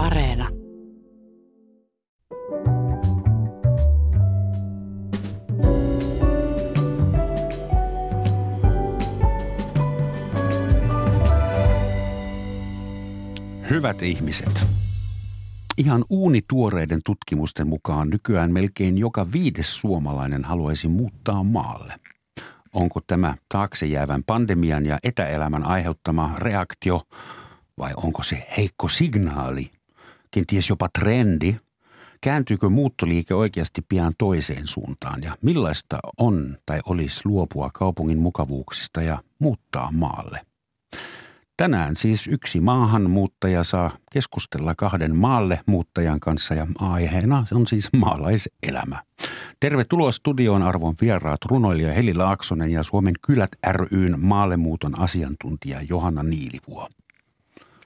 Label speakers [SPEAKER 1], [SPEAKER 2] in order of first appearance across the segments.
[SPEAKER 1] Areena.
[SPEAKER 2] Hyvät ihmiset. Ihan uunituoreiden tutkimusten mukaan nykyään melkein joka viides suomalainen haluaisi muuttaa maalle. Onko tämä taakse jäävän pandemian ja etäelämän aiheuttama reaktio vai onko se heikko signaali, kenties jopa trendi? Kääntyykö muuttoliike oikeasti pian toiseen suuntaan ja millaista on tai olisi luopua kaupungin mukavuuksista ja muuttaa maalle? Tänään siis yksi maahanmuuttaja saa keskustella kahden maalle muuttajan kanssa ja aiheena on siis maalaiselämä. Tervetuloa studioon arvon vieraat runoilija Heli Laaksonen ja Suomen Kylät ryn maallemuuton asiantuntija Johanna Niilivuo.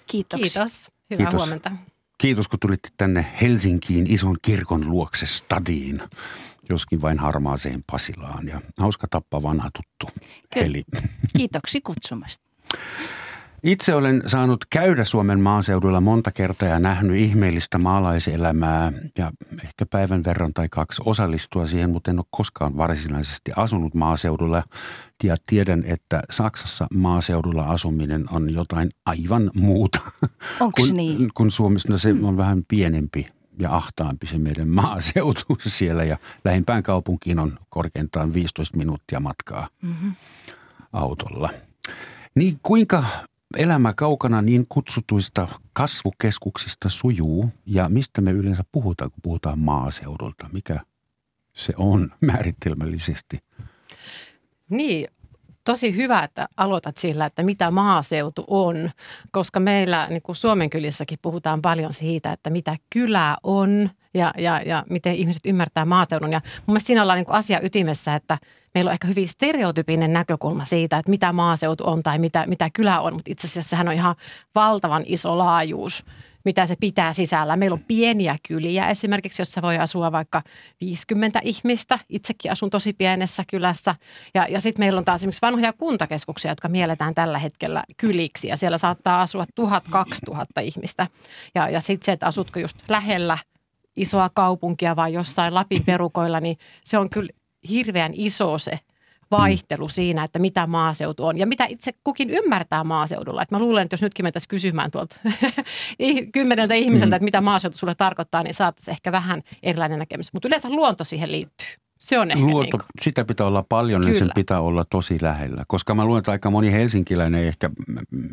[SPEAKER 3] Kiitos.
[SPEAKER 4] Kiitos. Hyvää
[SPEAKER 2] Kiitos.
[SPEAKER 4] huomenta.
[SPEAKER 2] Kiitos kun tulitte tänne Helsinkiin ison kirkon luokse stadiin, joskin vain harmaaseen Pasilaan. Ja hauska tappaa vanha tuttu
[SPEAKER 3] Kyllä.
[SPEAKER 2] Heli.
[SPEAKER 3] Kiitoksi kutsumasta.
[SPEAKER 2] Itse olen saanut käydä Suomen maaseudulla monta kertaa ja nähnyt ihmeellistä maalaiselämää ja ehkä päivän verran tai kaksi osallistua siihen, mutta en ole koskaan varsinaisesti asunut maaseudulla. Ja tiedän, että Saksassa maaseudulla asuminen on jotain aivan muuta kuin,
[SPEAKER 3] niin?
[SPEAKER 2] kun Suomessa. No se on vähän pienempi ja ahtaampi se meidän maaseutu siellä ja lähimpään kaupunkiin on korkeintaan 15 minuuttia matkaa
[SPEAKER 3] Mm-hmm.
[SPEAKER 2] autolla. Niin kuinka elämä kaukana niin kutsutuista kasvukeskuksista sujuu ja mistä me yleensä puhutaan, kun puhutaan maaseudulta? Mikä se on määritelmällisesti?
[SPEAKER 4] Niin, tosi hyvä, että aloitat sillä, että mitä maaseutu on, koska meillä niin kuin Suomen kylissäkin puhutaan paljon siitä, että mitä kylä on ja, ja, ja miten ihmiset ymmärtää maaseudun. Ja mun mielestä siinä ollaan niin kuin asia ytimessä, että meillä on ehkä hyvin stereotypinen näkökulma siitä, että mitä maaseutu on tai mitä, mitä kylä on, mutta itse asiassa sehän on ihan valtavan iso laajuus mitä se pitää sisällä. Meillä on pieniä kyliä esimerkiksi, jossa voi asua vaikka 50 ihmista. Itsekin asun tosi pienessä kylässä. Ja, ja sitten meillä on taas esimerkiksi vanhoja kuntakeskuksia, jotka mielletään tällä hetkellä kyliksi. Ja siellä saattaa asua 1000-2000 ihmistä. Ja, ja sitten se, että asutko just lähellä isoa kaupunkia vai jossain Lapin perukoilla, niin se on kyllä hirveän iso se vaihtelu siinä, että mitä maaseutu on ja mitä itse kukin ymmärtää maaseudulla. Et mä luulen, että jos nytkin mentäisiin kysymään tuolta kymmeneltä ihmiseltä, että mitä maaseutu sulle tarkoittaa, niin saataisiin ehkä vähän erilainen näkemys. Mutta yleensä luonto siihen liittyy. Se on ehkä
[SPEAKER 2] Luonto,
[SPEAKER 4] niin
[SPEAKER 2] sitä pitää olla paljon, niin sen
[SPEAKER 4] Kyllä.
[SPEAKER 2] pitää olla tosi lähellä. Koska mä luulen, että aika moni helsinkiläinen, ehkä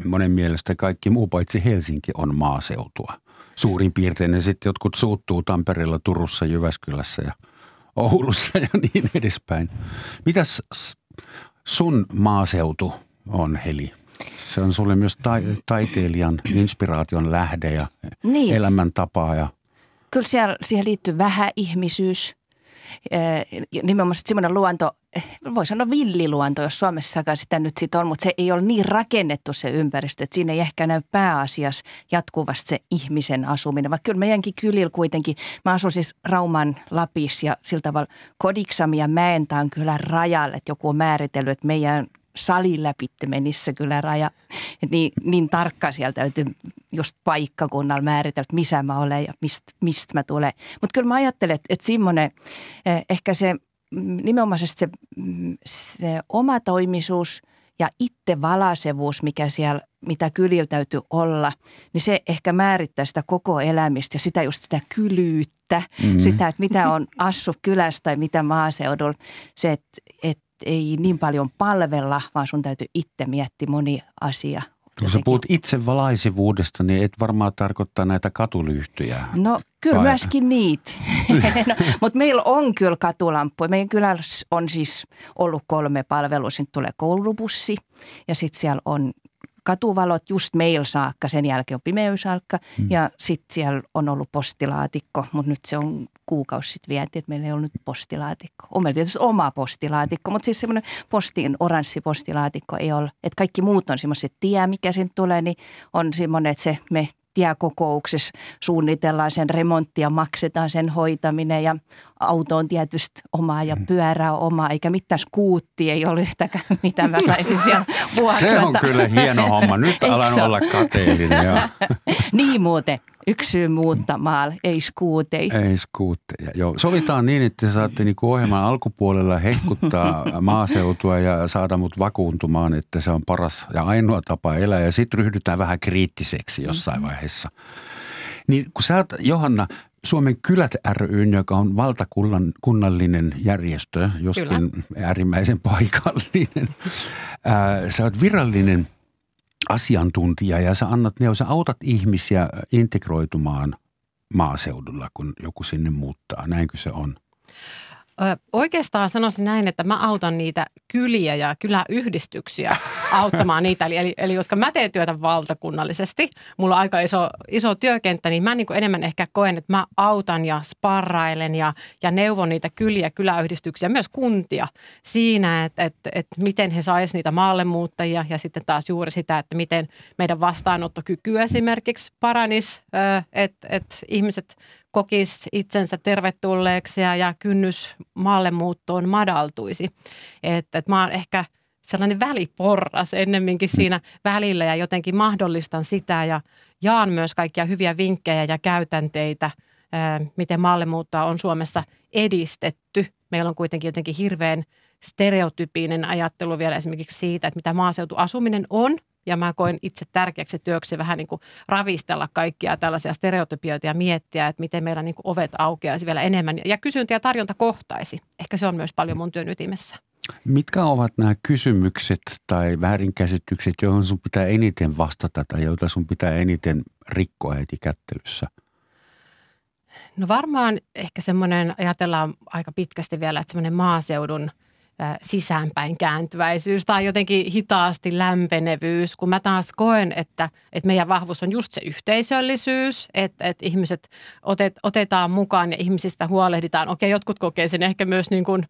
[SPEAKER 2] monen mielestä kaikki muu paitsi Helsinki on maaseutua. Suurin piirtein ne sitten jotkut suuttuu Tampereella, Turussa, Jyväskylässä ja Oulussa ja niin edespäin. Mitäs sun maaseutu on, Heli? Se on sulle myös ta- taiteilijan inspiraation lähde ja
[SPEAKER 3] Niin.
[SPEAKER 2] elämäntapa ja
[SPEAKER 3] Kyllä siellä, siihen liittyy vähäihmisyys. Ja Nimenomaan semmoinen luonto, voi sanoa villiluonto, jos Suomessakaan sitä nyt sit on, mutta se ei ole niin rakennettu se ympäristö, että siinä ei ehkä näy pääasiassa jatkuvasti se ihmisen asuminen. Vaikka kyllä meidänkin kylillä kuitenkin, mä asun siis Rauman Lapissa ja sillä tavalla Kodiksami ja Mäentä on kyllä rajalle, että joku on määritellyt, että meidän salin läpi menisi se kyllä raja. Niin, niin tarkkaan sieltä täytyy just paikkakunnalla määritellä, että missä mä olen ja mistä mist mä tulen. Mutta kyllä mä ajattelen, että, että semmoinen eh, ehkä se nimenomaisesti se, se omatoimisuus ja itsevalaisevuus, mikä siellä, mitä kylillä täytyy olla, niin se ehkä määrittää sitä koko elämistä ja sitä just sitä kylyyttä, mm-hmm. sitä, että mitä on assu kylässä tai mitä maaseudulla. Se, että, että ei niin paljon palvella, vaan sun täytyy itse miettiä moni asia.
[SPEAKER 2] Kun sä puhut itsevalaisivuudesta, niin et varmaan tarkoittaa näitä katulyyhtyjä.
[SPEAKER 3] No kyllä
[SPEAKER 2] Vai-
[SPEAKER 3] myöskin niitä, no, mutta meillä on kyllä katulamppuja. Meidän kylässä on siis ollut kolme palvelua. Sitten tulee koulubussi ja sitten siellä on katuvalot just meillä saakka, sen jälkeen on pimeysalkka mm. ja sitten siellä on ollut postilaatikko, mutta nyt se on kuukausi sitten vienti, että meillä ei ollut nyt postilaatikko. On meillä tietysti oma postilaatikko, mutta siis semmoinen postin oranssi postilaatikko ei ole. Että kaikki muut on semmoiset tie, mikä sinne tulee, niin on semmoinen, että se me tiekokouksessa suunnitellaan sen remonttia, maksetaan sen hoitaminen ja auto on tietysti oma ja pyörä on oma, eikä mitään skuutti ei ole yhtäkään, mitä mä saisin siellä vuokrata.
[SPEAKER 2] Se on kyllä hieno homma. Nyt alan olla kateellinen.
[SPEAKER 3] Niin muuten. Yksi syy muuttamaan, ei skuutei.
[SPEAKER 2] Ei skuutteja, joo. Sovitaan niin, että saatte niinku ohjelman alkupuolella hehkuttaa maaseutua ja saada mut vakuuntumaan, että se on paras ja ainoa tapa elää. Ja sitten ryhdytään vähän kriittiseksi jossain mm-hmm. vaiheessa. Niin kun sä oot, Johanna, Suomen Kylät ry, joka on valtakunnallinen järjestö, joskin Kyllä. äärimmäisen paikallinen. Ää, sä oot virallinen – asiantuntija ja sä annat ne, sä autat ihmisiä integroitumaan maaseudulla, kun joku sinne muuttaa. Näinkö se on?
[SPEAKER 4] Oikeastaan sanoisin näin, että mä autan niitä kyliä ja kyläyhdistyksiä auttamaan niitä. Eli, eli, eli koska mä teen työtä valtakunnallisesti, mulla on aika iso, iso työkenttä, niin mä niin kuin enemmän ehkä koen, että mä autan ja sparrailen ja, ja neuvon niitä kyliä, kyläyhdistyksiä, myös kuntia siinä, että, että, että miten he saisivat niitä maallemuuttajia ja sitten taas juuri sitä, että miten meidän vastaanottokyky esimerkiksi paranisi, että, että ihmiset kokisi itsensä tervetulleeksi ja, ja kynnys maalle muuttoon madaltuisi. Että et mä oon ehkä sellainen väliporras ennemminkin mm. siinä välillä ja jotenkin mahdollistan sitä ja jaan myös kaikkia hyviä vinkkejä ja käytänteitä, miten muuttoa on Suomessa edistetty. Meillä on kuitenkin jotenkin hirveän stereotypinen ajattelu vielä esimerkiksi siitä, että mitä maaseutuasuminen on – ja mä koin itse tärkeäksi työksi vähän niin kuin ravistella kaikkia tällaisia stereotypioita ja miettiä, että miten meillä niin kuin ovet aukeaisi vielä enemmän. Ja kysyntä ja tarjonta kohtaisi. Ehkä se on myös paljon mun työn ytimessä.
[SPEAKER 2] Mitkä ovat nämä kysymykset tai väärinkäsitykset, joihin sun pitää eniten vastata tai joita sun pitää eniten rikkoa heti kättelyssä?
[SPEAKER 4] No varmaan ehkä semmoinen, ajatellaan aika pitkästi vielä, että semmoinen maaseudun – sisäänpäin kääntyväisyys tai jotenkin hitaasti lämpenevyys, kun mä taas koen, että, että meidän vahvuus on just se yhteisöllisyys, että, että ihmiset otet, otetaan mukaan ja ihmisistä huolehditaan. Okei, jotkut kokee sen ehkä myös niin kuin,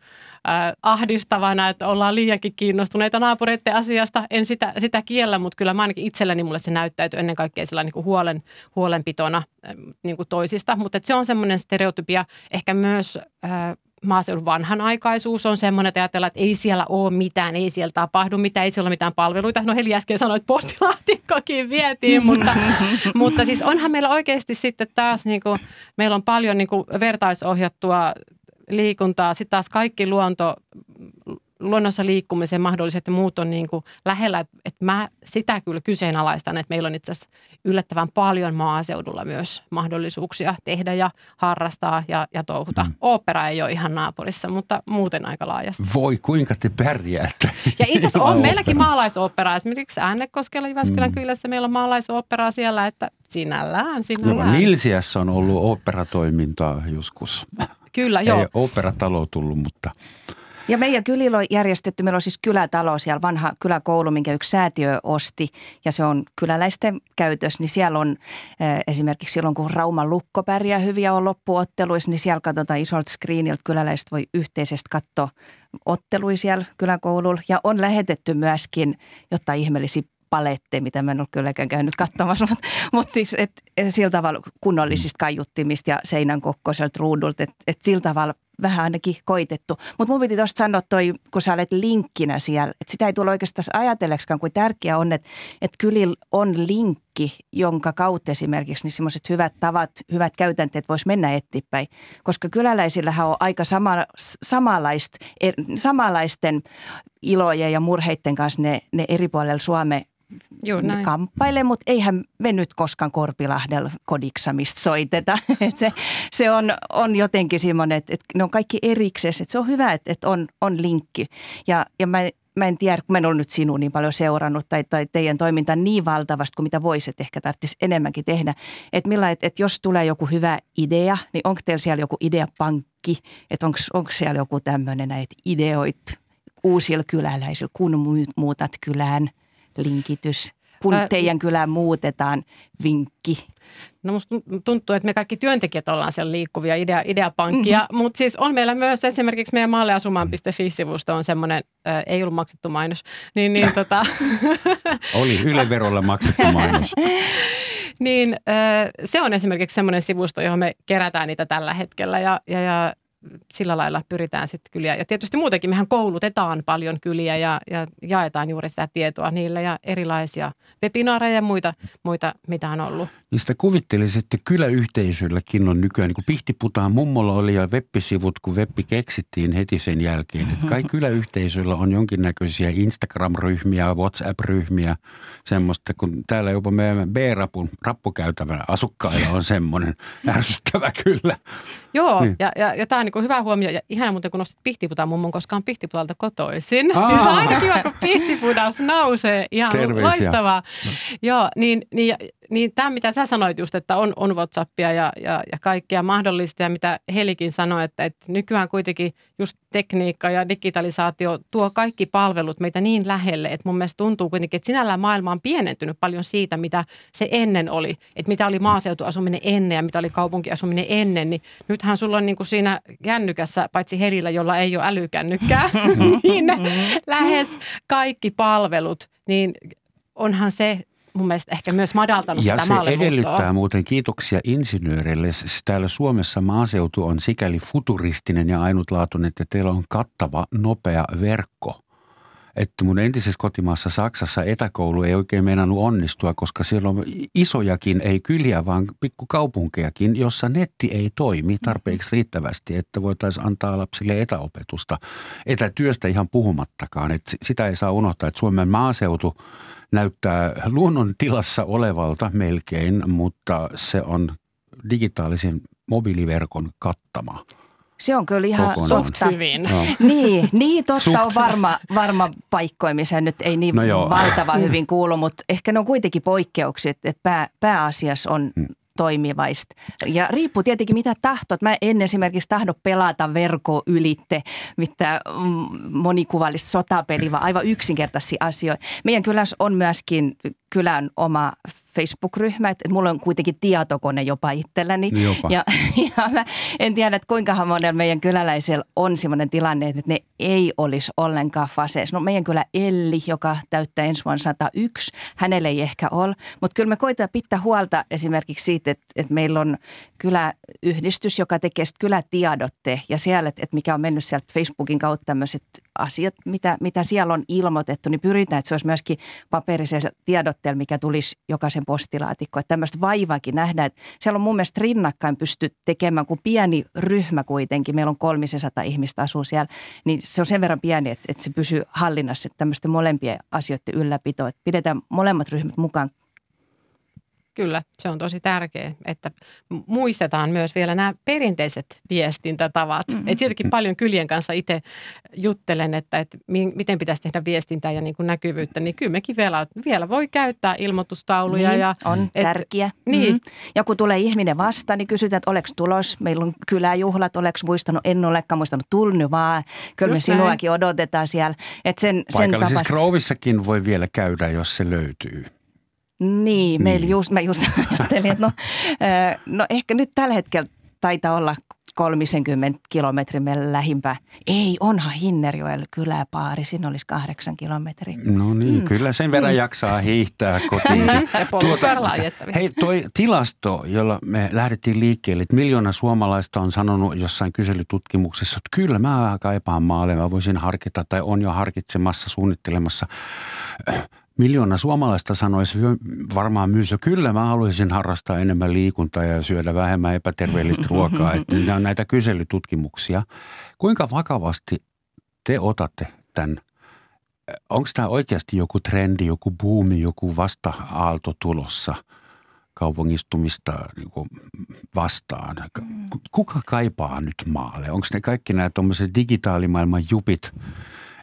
[SPEAKER 4] äh, ahdistavana, että ollaan liiankin kiinnostuneita naapureiden asiasta. En sitä, sitä kiellä, mutta kyllä mä ainakin itselleni mulle se näyttäytyy ennen kaikkea sillä niin kuin huolen, huolenpitona äh, niin kuin toisista. Mutta se on semmoinen stereotypia ehkä myös äh, maaseudun vanhanaikaisuus on semmoinen, että ajatellaan, että ei siellä ole mitään, ei siellä tapahdu mitään, ei siellä ole mitään palveluita. No Heli äsken sanoi, että postilaatikkokin vietiin, mutta, mutta siis onhan meillä oikeasti sitten taas, niin kuin, meillä on paljon niin kuin vertaisohjattua liikuntaa, sitten taas kaikki luonto, luonnossa liikkumisen mahdolliset ja muut on niin kuin lähellä. Että mä sitä kyllä kyseenalaistan, että meillä on itse asiassa yllättävän paljon maaseudulla myös mahdollisuuksia tehdä ja harrastaa ja, ja touhuta. Mm. Opera ei ole ihan naapurissa, mutta muuten aika laajasti.
[SPEAKER 2] Voi, kuinka te pärjäätte?
[SPEAKER 4] Ja itse asiassa on meilläkin maalaisopera. Esimerkiksi Äänekoskella Jyväskylän mm. kylässä meillä on maalaisopera siellä, että sinällään, sinällään.
[SPEAKER 2] No, Nilsiässä on ollut operatoimintaa joskus.
[SPEAKER 4] Kyllä, joo.
[SPEAKER 2] Ei operatalo tullut, mutta...
[SPEAKER 3] Ja meidän kylillä on järjestetty, meillä on siis kylätalo siellä, vanha kyläkoulu, minkä yksi säätiö osti. Ja se on kyläläisten käytös, niin siellä on äh, esimerkiksi silloin, kun Rauman lukko pärjää hyviä on loppuotteluissa, niin siellä katsotaan isolta screeniltä, kyläläiset voi yhteisesti katsoa ottelui siellä kyläkoululla. Ja on lähetetty myöskin jotta ihmeellisiä paletteja, mitä mä en ole kylläkään käynyt katsomassa, mutta, mutta siis et, et sillä tavalla kunnollisista kaiuttimista ja seinän kokkoiselta ruudulta, että et sillä tavalla vähän ainakin koitettu. Mutta mun piti tuosta sanoa toi, kun sä olet linkkinä siellä, että sitä ei tule oikeastaan ajatelleksikaan, kuin tärkeää on, että, että kyllä on linkki, jonka kautta esimerkiksi niin semmoiset hyvät tavat, hyvät käytänteet vois mennä eteenpäin. Koska kyläläisillähän on aika sama, samanlaist, er, samanlaisten ilojen ja murheiden kanssa ne, ne eri puolella Suomea Joo, näin. kamppailee, mutta eihän me nyt koskaan Korpilahdella kodiksamista soiteta. Et se se on, on jotenkin semmoinen, että, että ne on kaikki eriksessä. Että se on hyvä, että, että on, on linkki. Ja, ja mä, mä en tiedä, kun mä en ollut nyt sinua niin paljon seurannut tai, tai teidän toiminta niin valtavasti kuin mitä voisit ehkä tarvitsisi enemmänkin tehdä. Että, millä, että, että jos tulee joku hyvä idea, niin onko teillä siellä joku ideapankki? Että onko siellä joku tämmöinen näitä ideoit uusilla kyläläisillä, kun muutat kylään – linkitys, kun Ää, teidän kylään muutetaan, vinkki?
[SPEAKER 4] No musta tuntuu, että me kaikki työntekijät ollaan siellä liikkuvia idea, ideapankkia, mm-hmm. mutta siis on meillä myös esimerkiksi meidän maalleasumaan.fi-sivusto on semmoinen, äh, ei ollut maksettu mainos, niin, niin tota...
[SPEAKER 2] Oli Yle Verolla maksettu mainos.
[SPEAKER 4] niin äh, se on esimerkiksi semmoinen sivusto, johon me kerätään niitä tällä hetkellä ja, ja, ja sillä lailla pyritään sitten kyliä. Ja tietysti muutenkin mehän koulutetaan paljon kyliä ja, ja jaetaan juuri sitä tietoa niille ja erilaisia webinaareja ja muita, muita mitä on ollut.
[SPEAKER 2] Niistä kuvittelisin, että kyläyhteisöilläkin on nykyään, niin kuin Pihtiputaan mummolla oli ja web-sivut, kun web keksittiin heti sen jälkeen. Että kai kyläyhteisöillä on jonkinnäköisiä Instagram-ryhmiä, WhatsApp-ryhmiä, semmoista, kun täällä jopa meidän B-rapun rappukäytävän asukkailla on semmoinen ärsyttävä kyllä.
[SPEAKER 4] Joo, niin. ja, ja, ja tämä on niin hyvä huomio. Ja ihan muuten kun nostit Pihtiputaan mummon, koska on Pihtiputalta kotoisin. Aa. Niin se on aina kiva, kun Pihtipudas nousee. Ihan Terveisiä. loistavaa. No. Joo, niin, niin niin tämä, mitä sä sanoit just, että on, on Whatsappia ja, ja, ja kaikkea mahdollista ja mitä Helikin sanoi, että, että nykyään kuitenkin just tekniikka ja digitalisaatio tuo kaikki palvelut meitä niin lähelle, että mun mielestä tuntuu kuitenkin, että sinällään maailma on pienentynyt paljon siitä, mitä se ennen oli. Että mitä oli maaseutuasuminen ennen ja mitä oli kaupunkiasuminen ennen, niin nythän sulla on niin kuin siinä kännykässä, paitsi Helillä, jolla ei ole älykännykkää, niin lähes kaikki palvelut, niin onhan se mun mielestä ehkä myös madaltanut
[SPEAKER 2] ja
[SPEAKER 4] sitä
[SPEAKER 2] se edellyttää muuten kiitoksia insinööreille. Täällä Suomessa maaseutu on sikäli futuristinen ja ainutlaatuinen, että teillä on kattava, nopea verkko – että mun entisessä kotimaassa Saksassa etäkoulu ei oikein meinannut onnistua, koska siellä on isojakin, ei kyliä, vaan pikkukaupunkejakin, jossa netti ei toimi tarpeeksi riittävästi, että voitaisiin antaa lapsille etäopetusta. Etätyöstä ihan puhumattakaan, että sitä ei saa unohtaa, että Suomen maaseutu näyttää luonnon tilassa olevalta melkein, mutta se on digitaalisen mobiiliverkon kattama.
[SPEAKER 3] Se on kyllä ihan Kokonaan. totta.
[SPEAKER 4] Hyvin. No.
[SPEAKER 3] Niin, niin totta Suht. on varma, varma paikkoimisen nyt ei niin no valtava hyvin kuulu, mutta ehkä ne on kuitenkin poikkeukset, että pää, pääasiassa on hmm toimivaista. Ja riippuu tietenkin mitä tahtot. Mä en esimerkiksi tahdo pelata verko ylitte, mitä mm, monikuvallista sotapeli, vaan aivan yksinkertaisia asioita. Meidän kylässä on myöskin kylän oma Facebook-ryhmä, että mulla on kuitenkin tietokone jopa itselläni.
[SPEAKER 2] Niin jopa.
[SPEAKER 3] Ja, ja mä en tiedä, että kuinka monella meidän kyläläisellä on sellainen tilanne, että ne ei olisi ollenkaan faseessa. No meidän kyllä Elli, joka täyttää ensi vuonna 101, hänelle ei ehkä ole. Mutta kyllä me koitetaan pitää huolta esimerkiksi siitä, että, että meillä on kyläyhdistys, joka tekee kylätiedotte ja siellä, että, että mikä on mennyt sieltä Facebookin kautta tämmöiset asiat, mitä, mitä siellä on ilmoitettu, niin pyritään, että se olisi myöskin paperisella tiedotteella, mikä tulisi jokaisen postilaatikko. Että tämmöistä vaivaakin nähdään, että siellä on mun mielestä rinnakkain pysty tekemään, kun pieni ryhmä kuitenkin, meillä on 300 ihmistä asuu siellä, niin se on sen verran pieni, että, että se pysyy hallinnassa, että tämmöisten molempien asioiden ylläpito, että pidetään molemmat ryhmät mukaan
[SPEAKER 4] Kyllä, se on tosi tärkeää, että muistetaan myös vielä nämä perinteiset viestintätavat. Mm-hmm. Et sieltäkin paljon kylien kanssa itse juttelen, että, että miten pitäisi tehdä viestintää ja niin kuin näkyvyyttä, niin kyllä mekin vielä, vielä voi käyttää ilmoitustauluja.
[SPEAKER 3] Niin,
[SPEAKER 4] ja,
[SPEAKER 3] on et, tärkeä. Niin. Mm-hmm. Ja kun tulee ihminen vastaan, niin kysytään, että oleks tulos, meillä on kyläjuhlat, oleks muistanut, en olekaan muistanut, tulnyt vaan. Kyllä Just me sinuakin näin. odotetaan siellä. Et sen,
[SPEAKER 2] sen tapasta... voi vielä käydä, jos se löytyy.
[SPEAKER 3] Niin, niin. meillä just, mä just ajattelin, että no, no ehkä nyt tällä hetkellä taitaa olla 30 kilometrin meillä lähimpää. Ei, onhan Hinnerjoella kyläpaari, siinä olisi kahdeksan kilometriä.
[SPEAKER 2] No niin, mm. kyllä sen verran mm. jaksaa hiihtää kotiin.
[SPEAKER 4] tuota,
[SPEAKER 2] Hei, toi tilasto, jolla me lähdettiin liikkeelle, että miljoona suomalaista on sanonut jossain kyselytutkimuksessa, että kyllä mä kaipaan maalle, mä voisin harkita tai on jo harkitsemassa, suunnittelemassa miljoona suomalaista sanoisi varmaan myös, että kyllä mä haluaisin harrastaa enemmän liikuntaa ja syödä vähemmän epäterveellistä ruokaa. Että nämä on näitä kyselytutkimuksia. Kuinka vakavasti te otatte tämän? Onko tämä oikeasti joku trendi, joku buumi, joku vasta-aalto tulossa kaupungistumista niin vastaan? Kuka kaipaa nyt maalle? Onko ne kaikki nämä tuommoiset digitaalimaailman jupit –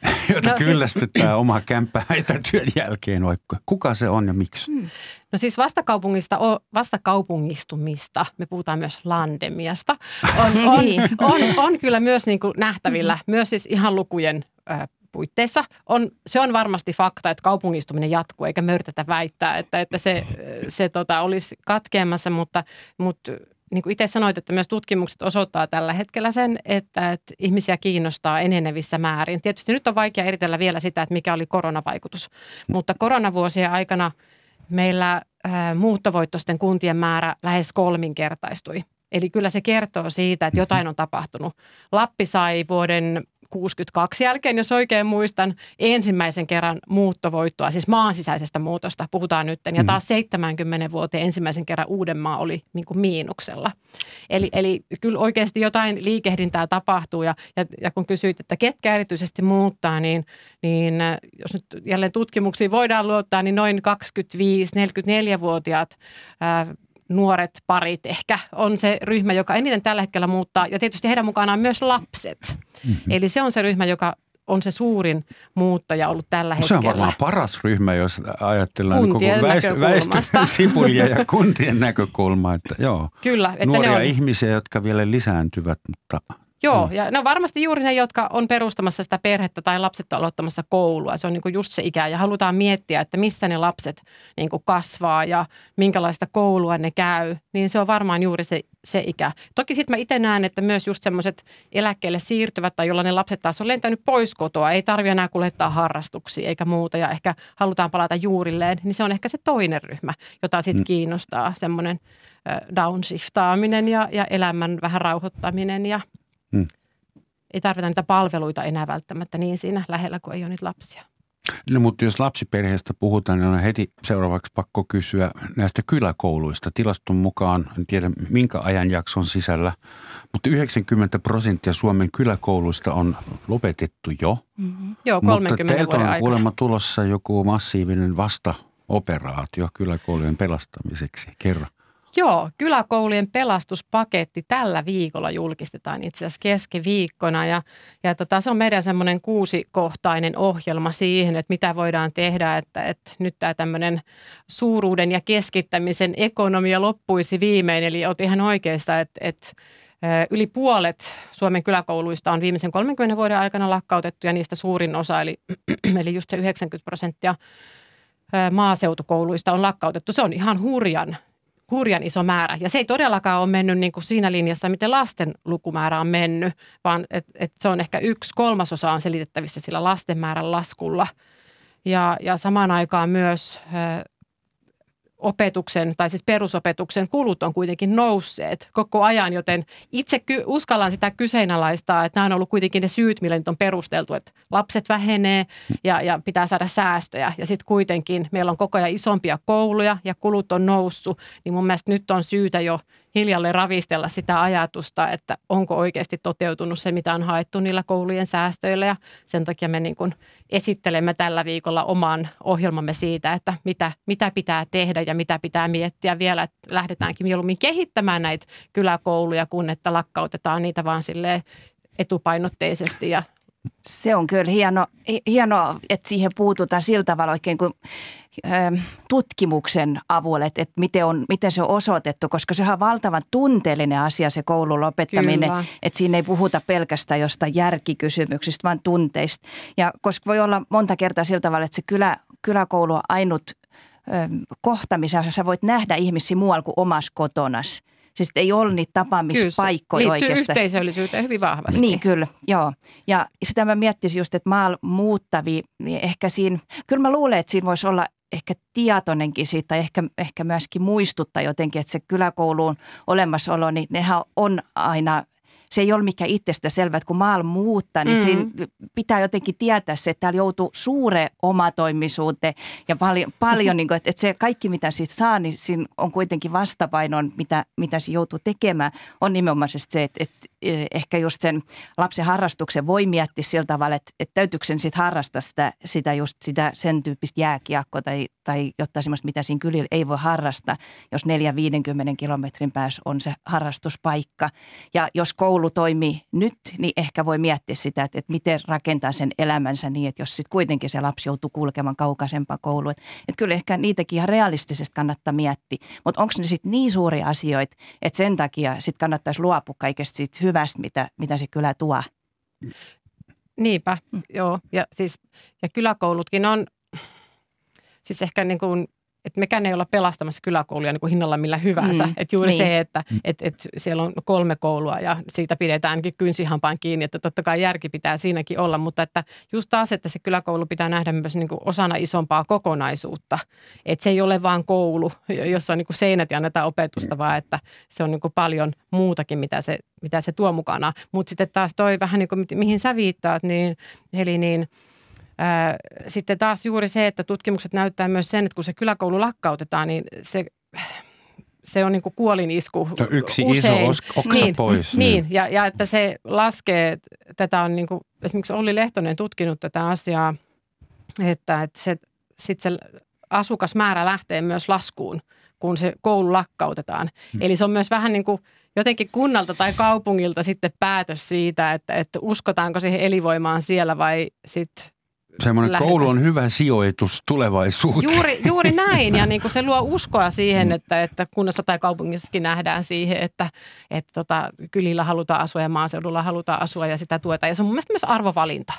[SPEAKER 2] jota no, kyllästyttää siis... oma kämppä etätyön jälkeen, vaikka kuka se on ja miksi? Hmm.
[SPEAKER 4] No siis vastakaupungista, vastakaupungistumista, me puhutaan myös landemiasta, on, on, on, on kyllä myös niin kuin nähtävillä, mm-hmm. myös siis ihan lukujen puitteissa. On, se on varmasti fakta, että kaupungistuminen jatkuu, eikä mörtetä väittää, että, että se, se tota, olisi katkeamassa, mutta, mutta niin kuin itse sanoit, että myös tutkimukset osoittaa tällä hetkellä sen, että, että ihmisiä kiinnostaa enenevissä määrin. Tietysti nyt on vaikea eritellä vielä sitä, että mikä oli koronavaikutus, mutta koronavuosien aikana meillä muuttovoittoisten kuntien määrä lähes kolminkertaistui. Eli kyllä se kertoo siitä, että jotain on tapahtunut. Lappi sai vuoden 62 jälkeen, jos oikein muistan, ensimmäisen kerran muuttovoittoa, siis maan sisäisestä muutosta puhutaan nyt. Ja taas 70 vuoteen ensimmäisen kerran Uudenmaa oli niin kuin miinuksella. Eli, eli kyllä oikeasti jotain liikehdintää tapahtuu ja, ja, ja kun kysyit, että ketkä erityisesti muuttaa, niin, niin jos nyt jälleen tutkimuksiin voidaan luottaa, niin noin 25-44-vuotiaat ää, nuoret parit ehkä on se ryhmä, joka eniten tällä hetkellä muuttaa. Ja tietysti heidän mukanaan myös lapset. Mm-hmm. Eli se on se ryhmä, joka on se suurin muuttaja ollut tällä hetkellä.
[SPEAKER 2] Se on varmaan paras ryhmä, jos ajatellaan
[SPEAKER 4] niin kuntien
[SPEAKER 2] niin väestön sipulia ja kuntien näkökulmaa. Että joo,
[SPEAKER 4] Kyllä. Että
[SPEAKER 2] Nuoria
[SPEAKER 4] ne on,
[SPEAKER 2] ihmisiä, jotka vielä lisääntyvät, mutta
[SPEAKER 4] Joo, mm. ja ne on varmasti juuri ne, jotka on perustamassa sitä perhettä tai lapset on aloittamassa koulua. Se on niin kuin just se ikä ja halutaan miettiä, että missä ne lapset niin kuin kasvaa ja minkälaista koulua ne käy. Niin se on varmaan juuri se, se ikä. Toki sitten mä itse näen, että myös just semmoiset eläkkeelle siirtyvät tai jolla ne lapset taas on lentänyt pois kotoa, ei tarvitse enää kuljettaa harrastuksia eikä muuta ja ehkä halutaan palata juurilleen, niin se on ehkä se toinen ryhmä, jota sitten mm. kiinnostaa semmoinen downshiftaaminen ja, ja elämän vähän rauhoittaminen ja – Hmm. Ei tarvita niitä palveluita enää välttämättä niin siinä lähellä, kun ei ole niitä lapsia.
[SPEAKER 2] No mutta jos lapsiperheestä puhutaan, niin on heti seuraavaksi pakko kysyä näistä kyläkouluista. Tilaston mukaan, en tiedä minkä ajanjakson sisällä, mutta 90 prosenttia Suomen kyläkouluista on lopetettu jo.
[SPEAKER 4] Mm-hmm. Joo, 30 Mutta
[SPEAKER 2] teiltä
[SPEAKER 4] on
[SPEAKER 2] kuulemma tulossa joku massiivinen vastaoperaatio kyläkoulujen pelastamiseksi. Kerro.
[SPEAKER 4] Joo, kyläkoulujen pelastuspaketti tällä viikolla julkistetaan itse asiassa keskiviikkona ja, ja tota, se on meidän semmoinen kuusikohtainen ohjelma siihen, että mitä voidaan tehdä, että, että nyt tämä tämmöinen suuruuden ja keskittämisen ekonomia loppuisi viimein. Eli olet ihan oikeassa, että, että Yli puolet Suomen kyläkouluista on viimeisen 30 vuoden aikana lakkautettu ja niistä suurin osa, eli, eli just se 90 prosenttia maaseutukouluista on lakkautettu. Se on ihan hurjan hurjan iso määrä. Ja se ei todellakaan ole mennyt niin kuin siinä linjassa, miten lasten lukumäärä on mennyt, vaan et, et se on ehkä yksi kolmasosa on selitettävissä sillä lasten määrän laskulla. Ja, ja samaan aikaan myös opetuksen tai siis perusopetuksen kulut on kuitenkin nousseet koko ajan, joten itse ky- uskallan sitä kyseenalaistaa, että nämä on ollut kuitenkin ne syyt, millä nyt on perusteltu, että lapset vähenee ja, ja pitää saada säästöjä. Ja sitten kuitenkin meillä on koko ajan isompia kouluja ja kulut on noussut, niin mun mielestä nyt on syytä jo hiljalle ravistella sitä ajatusta, että onko oikeasti toteutunut se, mitä on haettu niillä koulujen säästöillä. Ja sen takia me niin kuin esittelemme tällä viikolla oman ohjelmamme siitä, että mitä, mitä pitää tehdä ja mitä pitää miettiä vielä, että lähdetäänkin mieluummin kehittämään näitä kyläkouluja, kun että lakkautetaan niitä vaan sille etupainotteisesti ja
[SPEAKER 3] se on kyllä hieno, hieno, että siihen puututaan sillä tavalla oikein kuin tutkimuksen avulla, että, että miten, on, miten se on osoitettu, koska sehän on valtavan tunteellinen asia se koulun lopettaminen, Kyllä. että siinä ei puhuta pelkästään jostain järkikysymyksistä, vaan tunteista. Ja koska voi olla monta kertaa sillä tavalla, että se kylä, kyläkoulu on ainut ö, kohta, missä sä voit nähdä ihmisiä muualla kuin omassa kotonas. Siis ei ole niitä tapaamispaikkoja
[SPEAKER 4] kyllä,
[SPEAKER 3] oikeastaan.
[SPEAKER 4] yhteisöllisyyteen hyvin vahvasti.
[SPEAKER 3] Niin, kyllä, joo. Ja sitä mä miettisin just, että maal muuttavi, niin ehkä siinä, kyllä mä luulen, että siinä voisi olla ehkä tietoinenkin siitä, tai ehkä, ehkä myöskin muistuttaa jotenkin, että se kyläkouluun olemassaolo, niin nehän on aina se ei ole mikään itsestä selvä, että kun maal muuttaa, niin mm-hmm. siinä pitää jotenkin tietää se, että täällä joutuu suure omatoimisuuteen ja paljon, paljon niin kuin, että, että se kaikki mitä siitä saa, niin siinä on kuitenkin vastapainon, mitä, mitä se joutuu tekemään, on nimenomaan se, että, että ehkä just sen lapsen harrastuksen voi miettiä sillä tavalla, että, että täytyykö sen sitten harrastaa sitä, sitä just sitä sen tyyppistä jääkiekkoa tai, tai jotain sellaista, mitä siinä kylillä ei voi harrastaa, jos 4-50 kilometrin päässä on se harrastuspaikka. Ja jos koulu toimii nyt, niin ehkä voi miettiä sitä, että, että miten rakentaa sen elämänsä niin, että jos sitten kuitenkin se lapsi joutuu kulkemaan kaukaisempaan kouluun. Että, että kyllä ehkä niitäkin ihan realistisesti kannattaa miettiä. Mutta onko ne sitten niin suuria asioita, että sen takia sitten kannattaisi luopua kaikesta siitä hyvästä, mitä, mitä se kyllä tuo?
[SPEAKER 4] Niinpä, mm. joo. Ja, siis, ja kyläkoulutkin on siis ehkä niin kuin että mekään ei olla pelastamassa kyläkouluja niin kuin hinnalla millä hyvänsä. Mm. Että juuri niin. se, että et, et siellä on kolme koulua ja siitä pidetäänkin kynsihampaan kiinni, että totta kai järki pitää siinäkin olla, mutta että just taas, että se kyläkoulu pitää nähdä myös niin kuin osana isompaa kokonaisuutta. Että se ei ole vain koulu, jossa on niin kuin seinät ja annetaan opetusta, mm. vaan että se on niin kuin paljon muutakin, mitä se, mitä se tuo mukana. Mutta sitten taas toi vähän niin kuin, mihin sä viittaat, niin, eli niin – sitten taas juuri se, että tutkimukset näyttää myös sen, että kun se kyläkoulu lakkautetaan, niin se se on niin kuin kuolinisku
[SPEAKER 2] Yksi
[SPEAKER 4] usein.
[SPEAKER 2] iso oksa
[SPEAKER 4] niin,
[SPEAKER 2] pois.
[SPEAKER 4] Niin, niin. Ja, ja että se laskee, tätä on niin kuin, esimerkiksi Olli Lehtonen tutkinut tätä asiaa, että, että se, sit se asukasmäärä lähtee myös laskuun, kun se koulu lakkautetaan. Hmm. Eli se on myös vähän niin kuin jotenkin kunnalta tai kaupungilta sitten päätös siitä, että, että uskotaanko siihen elinvoimaan siellä vai sitten
[SPEAKER 2] Semmoinen lähdetään. koulu on hyvä sijoitus tulevaisuuteen.
[SPEAKER 4] Juuri, juuri näin ja niin kuin se luo uskoa siihen, mm. että, että kunnassa tai kaupungissakin nähdään siihen, että, että tota, kylillä halutaan asua ja maaseudulla halutaan asua ja sitä tuetaan. Ja se on mun mielestä myös arvovalinta.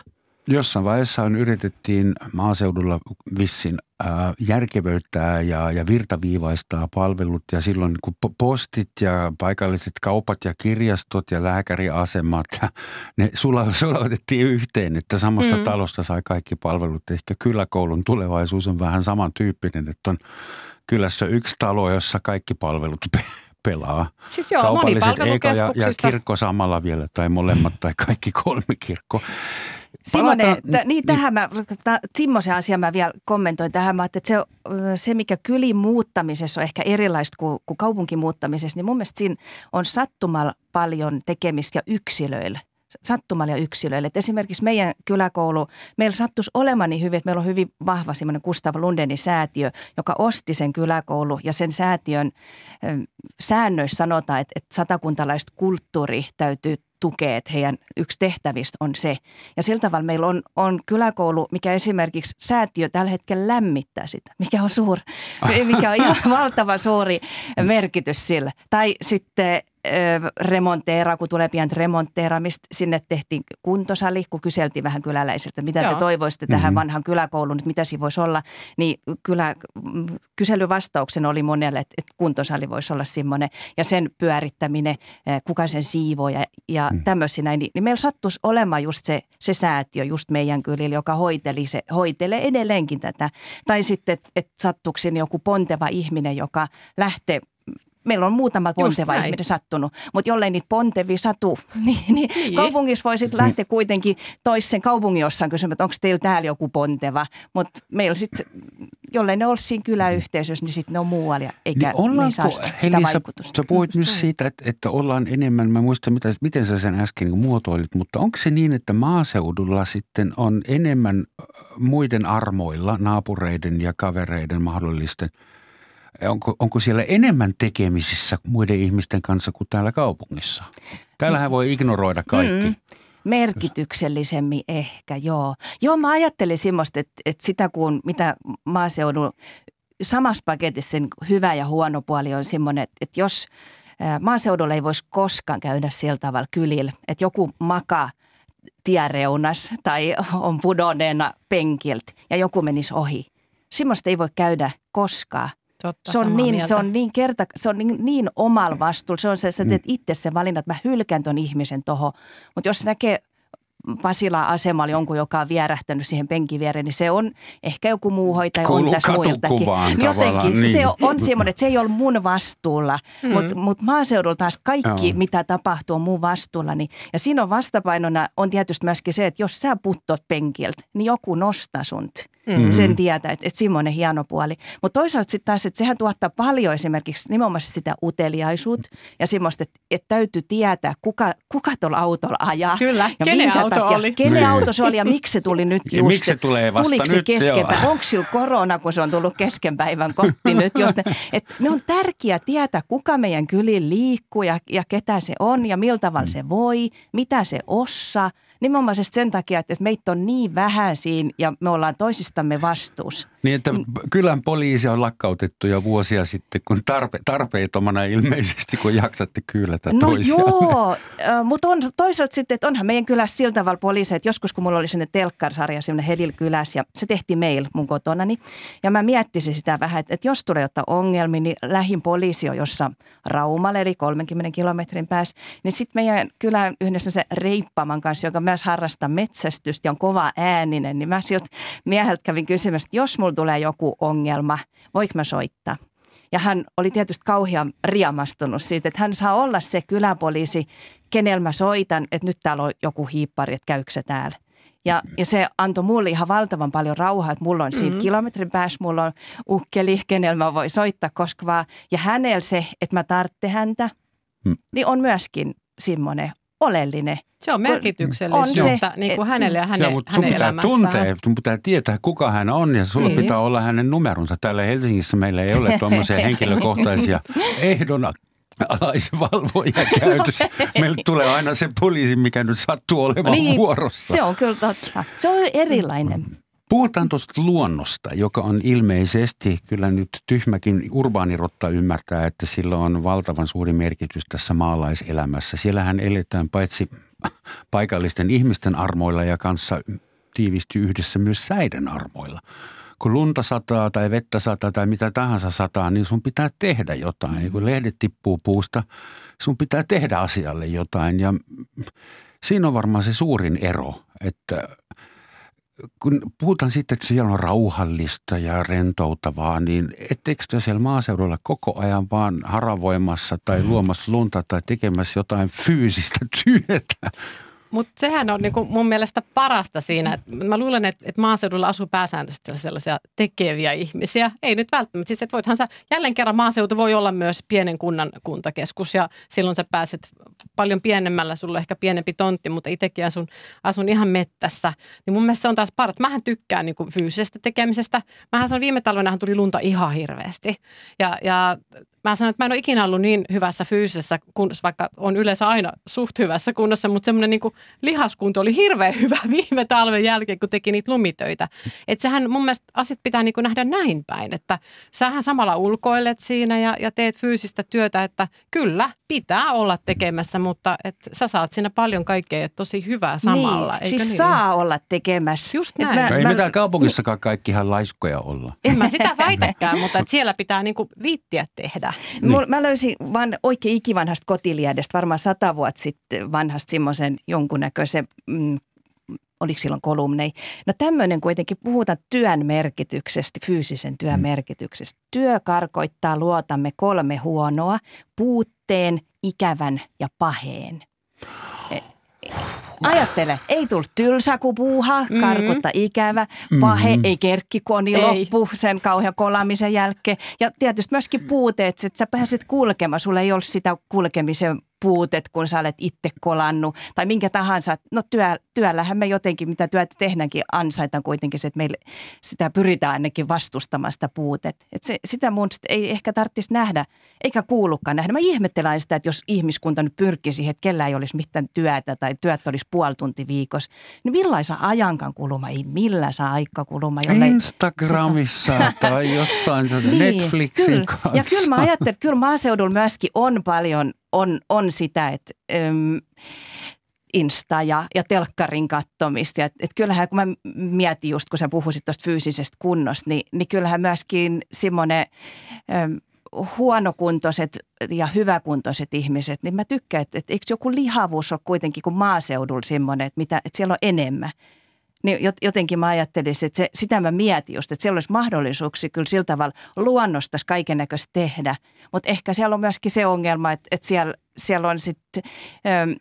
[SPEAKER 2] Jossain vaiheessa on yritettiin maaseudulla vissin ää, järkevöittää ja, ja virtaviivaistaa palvelut ja silloin kun postit ja paikalliset kaupat ja kirjastot ja lääkäriasemat, ne sulautettiin yhteen, että samasta mm. talosta sai kaikki palvelut. Ehkä kyläkoulun tulevaisuus on vähän samantyyppinen, että on kylässä yksi talo, jossa kaikki palvelut pelaa.
[SPEAKER 4] Siis joo,
[SPEAKER 2] Kaupalliset eikä ja, ja kirkko samalla vielä tai molemmat tai kaikki kolme kirkko.
[SPEAKER 3] Simone, t- niin tähän mä, t- Timmosen asia mä vielä kommentoin tähän. Mä että se, se, mikä kylin muuttamisessa on ehkä erilaista kuin, kuin kaupunkin muuttamisessa, niin mun mielestä siinä on sattumalla paljon tekemistä ja yksilöillä sattumalla ja yksilöille. Et esimerkiksi meidän kyläkoulu, meillä sattuisi olemaan niin hyvin, että meillä on hyvin vahva semmoinen Gustav Lundenin säätiö, joka osti sen kyläkoulu ja sen säätiön säännöissä sanotaan, että, että satakuntalaiset kulttuuri täytyy tukea, että heidän yksi tehtävistä on se. Ja sillä tavalla meillä on, on kyläkoulu, mikä esimerkiksi säätiö tällä hetkellä lämmittää sitä, mikä on suuri, mikä on ihan valtava suuri merkitys sillä. Tai sitten remonteera, kun tulee pian remonteera, mistä sinne tehtiin kuntosali, kun kyseltiin vähän kyläläisiltä, mitä Joo. te toivoisitte mm-hmm. tähän vanhan kyläkouluun, että mitä siinä voisi olla, niin kyllä kyselyvastauksen oli monelle, että, että kuntosali voisi olla semmoinen ja sen pyörittäminen, kuka sen siivoo ja, ja mm. tämmöisiä näin, niin, niin meillä sattuisi olemaan just se, se säätiö just meidän kylillä, joka hoiteli se, hoitelee edelleenkin tätä. Tai sitten, että et sattuuko joku ponteva ihminen, joka lähtee meillä on muutama ponteva ihminen sattunut, mutta jollei niitä pontevi satu, niin, niin, niin. kaupungissa voi sitten lähteä kuitenkin toisen kaupungin jossain kysymään, että onko teillä täällä joku ponteva, mutta meillä sitten, jollei ne olisi siinä kyläyhteisössä, niin sitten ne on muualla ja eikä niin me saa sitä Helisa, vaikutusta.
[SPEAKER 2] Sä puhuit myös siitä, että, että ollaan enemmän, mä muistan mitä, miten sä sen äsken niin muotoilit, mutta onko se niin, että maaseudulla sitten on enemmän muiden armoilla, naapureiden ja kavereiden mahdollisten – Onko, onko siellä enemmän tekemisissä muiden ihmisten kanssa kuin täällä kaupungissa? Täällähän voi ignoroida kaikki. Mm.
[SPEAKER 3] Merkityksellisemmin ehkä, joo. Joo, mä ajattelin semmoista, että, että sitä kun mitä maaseudun samassa paketissa sen hyvä ja huono puoli on semmoinen, että, että jos maaseudulla ei voisi koskaan käydä sillä tavalla kylillä, että joku makaa tiereunas tai on pudonneena penkiltä ja joku menisi ohi. Semmoista ei voi käydä koskaan.
[SPEAKER 4] Totta,
[SPEAKER 3] se on, niin, se on niin kerta, se on niin, niin omalla vastuulla. Se on se, että sä teet mm. itse sen valinnan, että mä hylkään ton ihmisen toho. Mutta jos näkee Pasila asemalla jonkun, joka on vierähtänyt siihen penkin viereen, niin se on ehkä joku muu hoitaja Kuuluu on tässä muiltakin. Jotenkin niin. se on semmoinen, että se ei ole mun vastuulla, mm. mutta mut maaseudulla taas kaikki, Joo. mitä tapahtuu, on mun vastuulla. Niin, ja siinä on vastapainona on tietysti myöskin se, että jos sä puttot penkiltä, niin joku nostaa sunt. Mm-hmm. Sen tietää, että, että semmoinen hieno puoli. Mutta toisaalta sitten taas, että sehän tuottaa paljon esimerkiksi nimenomaan sitä uteliaisuutta ja semmoista, että, että täytyy tietää, kuka, kuka tuolla autolla ajaa.
[SPEAKER 4] Kyllä, ja kenen auto takia, oli.
[SPEAKER 3] Kenen niin. auto se oli ja miksi se tuli nyt just. Ja
[SPEAKER 2] miksi se tulee vasta Tuliko nyt,
[SPEAKER 3] se Onko sillä korona, kun se on tullut keskenpäivän kotti nyt? Just, että ne on tärkeää tietää, kuka meidän kylin liikkuu ja, ja ketä se on ja miltä tavalla mm. se voi, mitä se osaa – nimenomaan sen takia, että meitä on niin vähän siinä ja me ollaan toisistamme vastuussa.
[SPEAKER 2] Niin, että kylän poliisi on lakkautettu jo vuosia sitten, kun tarpe, tarpeettomana ilmeisesti, kun jaksatte kyylätä
[SPEAKER 3] No joo, mutta on toisaalta sitten, että onhan meidän kylässä sillä tavalla poliisi, että joskus kun mulla oli sinne telkkarsarja, semmoinen Hedil kylässä ja se tehtiin meillä mun kotonani. Ja mä miettisin sitä vähän, että, että jos tulee jotain ongelmia, niin lähin poliisi on jossa Raumalle, eli 30 kilometrin päässä. Niin sitten meidän kylän yhdessä se Reippaman kanssa, joka myös harrastaa metsästystä ja on kova ääninen, niin mä siltä mieheltä kävin kysymässä, että jos mulla tulee joku ongelma, voiko mä soittaa? Ja hän oli tietysti kauhean riamastunut siitä, että hän saa olla se kyläpoliisi, kenellä mä soitan, että nyt täällä on joku hiippari, että käykö se täällä. Ja, ja se antoi mulle ihan valtavan paljon rauhaa, että mulla on siinä mm-hmm. kilometrin päässä, mulla on ukkeli, kenellä mä voi soittaa koska vaan. Ja hänellä se, että mä tartte häntä, mm. niin on myöskin semmoinen oleellinen.
[SPEAKER 4] Se on merkityksellistä on se, niin kuin hänelle ja hänen,
[SPEAKER 2] ja, mutta sun
[SPEAKER 4] hänen
[SPEAKER 2] pitää
[SPEAKER 4] elämässään.
[SPEAKER 2] tuntea, sun pitää tietää, kuka hän on ja sulla
[SPEAKER 4] Niin.
[SPEAKER 2] pitää olla hänen numeronsa. Täällä Helsingissä meillä ei ole tuommoisia henkilökohtaisia ehdona alaisvalvoja käytössä. Meille tulee aina se poliisi, mikä nyt sattuu olemaan
[SPEAKER 3] Niin,
[SPEAKER 2] vuorossa.
[SPEAKER 3] Se on kyllä totta. Se on erilainen.
[SPEAKER 2] Puhutaan tuosta luonnosta, joka on ilmeisesti, kyllä nyt tyhmäkin urbaanirotta ymmärtää, että sillä on valtavan suuri merkitys tässä maalaiselämässä. Siellähän eletään paitsi paikallisten ihmisten armoilla ja kanssa tiivisti yhdessä myös säiden armoilla. Kun lunta sataa tai vettä sataa tai mitä tahansa sataa, niin sun pitää tehdä jotain. Kun lehdet tippuu puusta, sun pitää tehdä asialle jotain. Ja siinä on varmaan se suurin ero, että kun puhutaan sitten, että siellä on rauhallista ja rentoutavaa, niin etteikö te siellä maaseudulla koko ajan vaan haravoimassa tai luomassa lunta tai tekemässä jotain fyysistä työtä?
[SPEAKER 4] Mutta sehän on niinku mun mielestä parasta siinä. Et mä luulen, että et maaseudulla asuu pääsääntöisesti sellaisia tekeviä ihmisiä. Ei nyt välttämättä. Siis, et voithan sä, jälleen kerran maaseutu voi olla myös pienen kunnan kuntakeskus ja silloin sä pääset paljon pienemmällä, sulla on ehkä pienempi tontti, mutta itsekin asun, asun ihan mettässä. Niin mun mielestä se on taas paras. Mähän tykkään niinku fyysisestä tekemisestä. Mähän sanon, viime talvenahan tuli lunta ihan hirveästi. Ja, ja mä sanon, että mä en ole ikinä ollut niin hyvässä fyysisessä kunnossa, vaikka on yleensä aina suht hyvässä kunnossa, mutta semmoinen niin lihaskunto oli hirveän hyvä viime talven jälkeen, kun teki niitä lumitöitä. Että sehän mun mielestä asiat pitää niin nähdä näin päin, että sähän samalla ulkoilet siinä ja, ja teet fyysistä työtä, että kyllä pitää olla tekemässä, mutta että sä saat siinä paljon kaikkea tosi hyvää samalla.
[SPEAKER 3] niin,
[SPEAKER 4] eikö
[SPEAKER 3] siis
[SPEAKER 4] niin?
[SPEAKER 3] saa olla tekemässä.
[SPEAKER 4] Just
[SPEAKER 3] Et
[SPEAKER 4] näin.
[SPEAKER 2] No ei mitään kaupungissakaan kaikki ihan laiskoja olla.
[SPEAKER 4] En mä sitä väitäkään, mutta että siellä pitää niin viittiä tehdä.
[SPEAKER 3] Niin. Mä löysin vaan oikein ikivanhasta kotiliedestä, varmaan sata vuotta sitten vanhasta semmoisen jonkunnäköisen, mm, oliko silloin kolumnei. No tämmöinen kuitenkin puhutaan työn merkityksestä, fyysisen työn merkityksestä. Työ karkoittaa luotamme kolme huonoa, puutteen, ikävän ja paheen. Ajattele, ei tullut tylsä kun puuha, karkutta ikävä, pahe, ei kerkkikoni
[SPEAKER 4] Ei.
[SPEAKER 3] loppu sen kauhean kolamisen jälkeen. Ja tietysti myöskin puuteet, että sä pääset kulkemaan, sulla ei ole sitä kulkemisen puutet, kun sä olet itse kolannut tai minkä tahansa. No työ, työllähän me jotenkin, mitä työtä tehdäänkin, ansaitaan kuitenkin se, että meille sitä pyritään ainakin vastustamaan sitä puutet. Et se, sitä mun sit ei ehkä tarvitsisi nähdä, eikä kuulukaan nähdä. Mä ihmettelen sitä, että jos ihmiskunta nyt pyrkisi siihen, että kellä ei olisi mitään työtä tai työt olisi puoli tunti viikossa, niin millaisa ajankan kuluma, ei millään saa aikakuluma, jollei...
[SPEAKER 2] Instagramissa tai jossain Netflixin
[SPEAKER 3] kyllä.
[SPEAKER 2] kanssa.
[SPEAKER 3] Ja kyllä mä ajattelen, että kyllä maaseudulla myöskin on paljon, on, on sitä, että äm, Insta ja, ja telkkarin kattomista. Et, et kyllähän kun mä mietin just, kun sä puhuisit tuosta fyysisestä kunnosta, niin, niin kyllähän myöskin semmoinen huonokuntoiset ja hyväkuntoiset ihmiset, niin mä tykkään, että, että eikö joku lihavuus ole kuitenkin kuin maaseudulla semmoinen, että, mitä, että siellä on enemmän. Niin jot- jotenkin mä ajattelisin, että se, sitä mä mietin just, että siellä olisi mahdollisuuksia kyllä sillä tavalla luonnostas kaiken näköistä tehdä. Mutta ehkä siellä on myöskin se ongelma, että, että siellä, siellä on sitten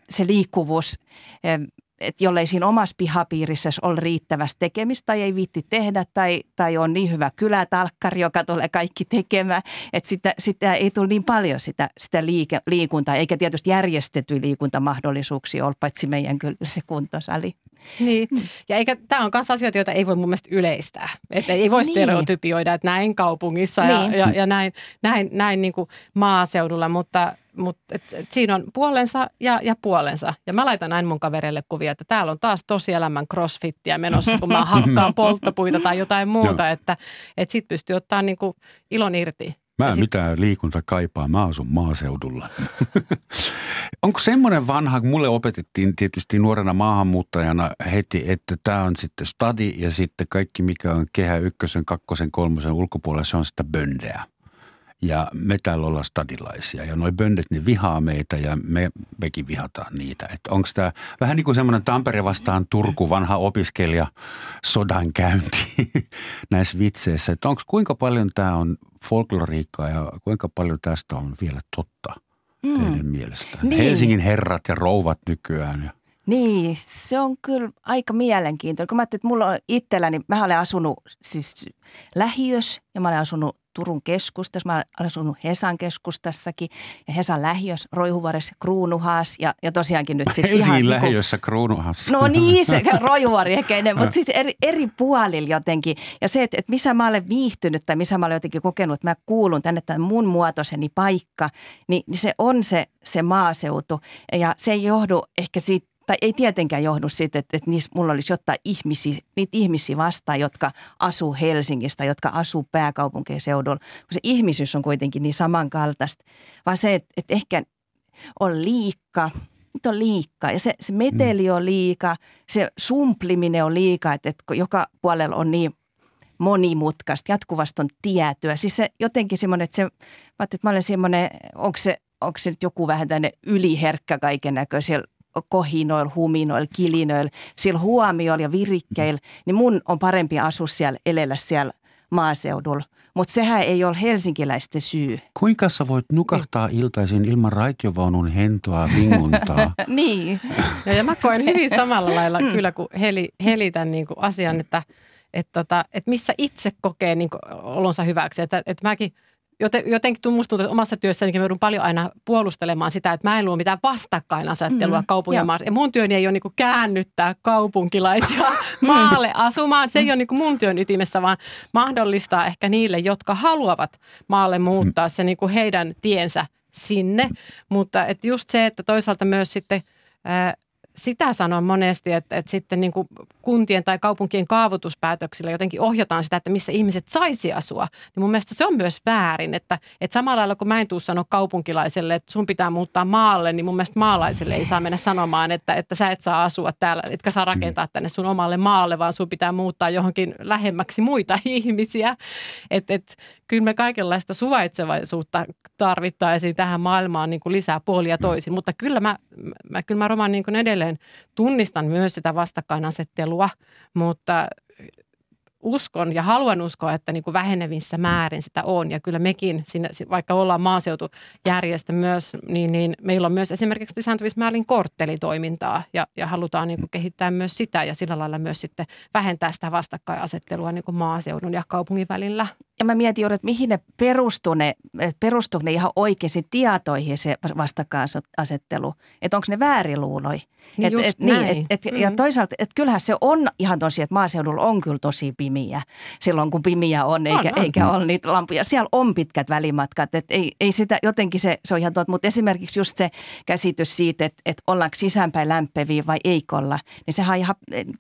[SPEAKER 3] se liikkuvuus, että jollei siinä omassa pihapiirissä ole riittävästi tekemistä tai ei viitti tehdä tai, tai on niin hyvä kylätalkkari, joka tulee kaikki tekemään, että sitä, sitä ei tule niin paljon sitä, sitä liike, liikuntaa, eikä tietysti järjestettyjä liikuntamahdollisuuksia ole, paitsi meidän kyllä se kuntosali.
[SPEAKER 4] Niin, ja eikä, tämä on myös asioita, joita ei voi mun mielestä yleistää. Että ei voi
[SPEAKER 3] Niin.
[SPEAKER 4] stereotypioida, että näin kaupungissa ja,
[SPEAKER 3] Niin.
[SPEAKER 4] ja, ja näin, näin, näin niin kuin maaseudulla, mutta, mut, et, et siinä on puolensa ja, ja puolensa. Ja mä laitan näin mun kavereille kuvia, että täällä on taas tosielämän crossfittiä menossa, kun mä hakkaan polttopuita tai jotain muuta, että et sit pystyy ottaa niinku ilon irti.
[SPEAKER 2] Mä en
[SPEAKER 4] sit-
[SPEAKER 2] mitään liikunta kaipaa, mä asun maaseudulla. Onko semmoinen vanha, kun mulle opetettiin tietysti nuorena maahanmuuttajana heti, että tämä on sitten stadi ja sitten kaikki mikä on kehä ykkösen, kakkosen, kolmosen ulkopuolella, se on sitä böndeä. Ja me täällä ollaan stadilaisia ja noi böndet, ne vihaa meitä ja me, mekin vihataan niitä. Että onko tämä vähän niin kuin semmoinen Tampere vastaan Turku vanha opiskelija sodan käynti näissä vitseissä. Että onko kuinka paljon tämä on folkloriikkaa ja kuinka paljon tästä on vielä totta teidän mielestä?
[SPEAKER 3] Niin.
[SPEAKER 2] Helsingin herrat ja rouvat nykyään. Ja,
[SPEAKER 3] Niin, se on kyllä aika mielenkiintoinen. Kun mä ajattelin, että mulla on itselläni, mä olen asunut siis lähiös ja mä olen asunut Turun keskustassa, mä olen asunut Hesan keskustassakin ja Hesan lähiös, Roihuvaressa, Kruunuhaas ja, ja tosiaankin nyt sitten ihan niinku-
[SPEAKER 2] lähiössä kruunuhassa.
[SPEAKER 3] No niin, se rojuvari ehkä ennen, mutta siis eri, eri puolilla jotenkin. Ja se, että, että missä mä olen viihtynyt tai missä mä olen jotenkin kokenut, että mä kuulun tänne tämän mun muotoiseni paikka, niin, niin se on se, se maaseutu. Ja se ei johdu ehkä siitä, tai ei tietenkään johdu siitä, että, että niissä, mulla olisi jotain ihmisiä, niitä ihmisiä vastaan, jotka asuu Helsingistä, jotka asuu pääkaupunkiseudulla. Kun se ihmisyys on kuitenkin niin samankaltaista, vaan se, että, että ehkä on liikka, nyt on liikka ja se, se meteli on liika, se sumpliminen on liika, että, että joka puolella on niin monimutkaista, jatkuvasti on tietoa. Siis se jotenkin semmoinen, että se, mä että mä olen semmoinen, onko se, onko se nyt joku vähän tänne yliherkkä kaiken näköisellä kohinoilla, huminoilla, kilinoilla, sillä huomioilla ja virikkeillä, niin mun on parempi asua siellä, elellä siellä maaseudulla. Mutta sehän ei ole helsinkiläisten syy.
[SPEAKER 2] Kuinka sä voit nukahtaa iltaisin ilman raitiovaunun hentoa vinguntaa?
[SPEAKER 3] niin.
[SPEAKER 4] Ja, ja mä koen hyvin samalla lailla mm. kyllä, kun heli, heli tämän niin kuin asian, että, että, tota, että missä itse kokee niin kuin olonsa hyväksi. Että, että mäkin joten, jotenkin musta tuntuu, että omassa työssäni mä joudun paljon aina puolustelemaan sitä, että mä en luo mitään vastakkainasettelua mm, kaupungin ja, ja mun työni ei ole niin käännyttää kaupunkilaisia maalle asumaan. Se ei ole niin mun työn ytimessä, vaan mahdollistaa ehkä niille, jotka haluavat maalle muuttaa se niin heidän tiensä sinne. Mutta että just se, että toisaalta myös sitten sitä sanon monesti, että, että sitten niin kuin kuntien tai kaupunkien kaavoituspäätöksillä jotenkin ohjataan sitä, että missä ihmiset saisi asua. Niin mun mielestä se on myös väärin, että, että samalla lailla kun mä en tuu sanoa kaupunkilaiselle, että sun pitää muuttaa maalle, niin mun mielestä maalaiselle ei saa mennä sanomaan, että, että sä et saa asua täällä, etkä saa rakentaa tänne sun omalle maalle, vaan sun pitää muuttaa johonkin lähemmäksi muita ihmisiä. Että et, kyllä me kaikenlaista suvaitsevaisuutta tarvittaisiin tähän maailmaan niin kuin lisää puolia toisin, mutta kyllä mä, mä, kyllä mä Roman niin kuin edelleen tunnistan myös sitä vastakkainasettelua, mutta uskon ja haluan uskoa, että niin kuin vähenevissä määrin sitä on. Ja kyllä mekin, siinä, vaikka ollaan maaseutujärjestö myös, niin, niin meillä on myös esimerkiksi lisääntyvissä määrin korttelitoimintaa ja, ja halutaan niin kuin kehittää myös sitä ja sillä lailla myös sitten vähentää sitä vastakkainasettelua niin kuin maaseudun ja kaupungin välillä.
[SPEAKER 3] Ja mä mietin juuri, että mihin ne perustuu ne, perustuu ne ihan oikeisiin tietoihin se vastakkainasettelu. Että onko ne vääriluuloi.
[SPEAKER 4] Niin
[SPEAKER 3] et, et, niin, et, et,
[SPEAKER 4] Mm.
[SPEAKER 3] Ja toisaalta, että kyllähän se on ihan tosiaan, että maaseudulla on kyllä tosi pimiä silloin, kun pimiä on, eikä,
[SPEAKER 4] on.
[SPEAKER 3] eikä ole niitä lampuja. Siellä on pitkät välimatkat, että ei, ei sitä, jotenkin se, se on ihan totta. Mutta esimerkiksi just se käsitys siitä, että, että ollaanko sisäänpäin lämpeviä vai ei olla, niin sehän on ihan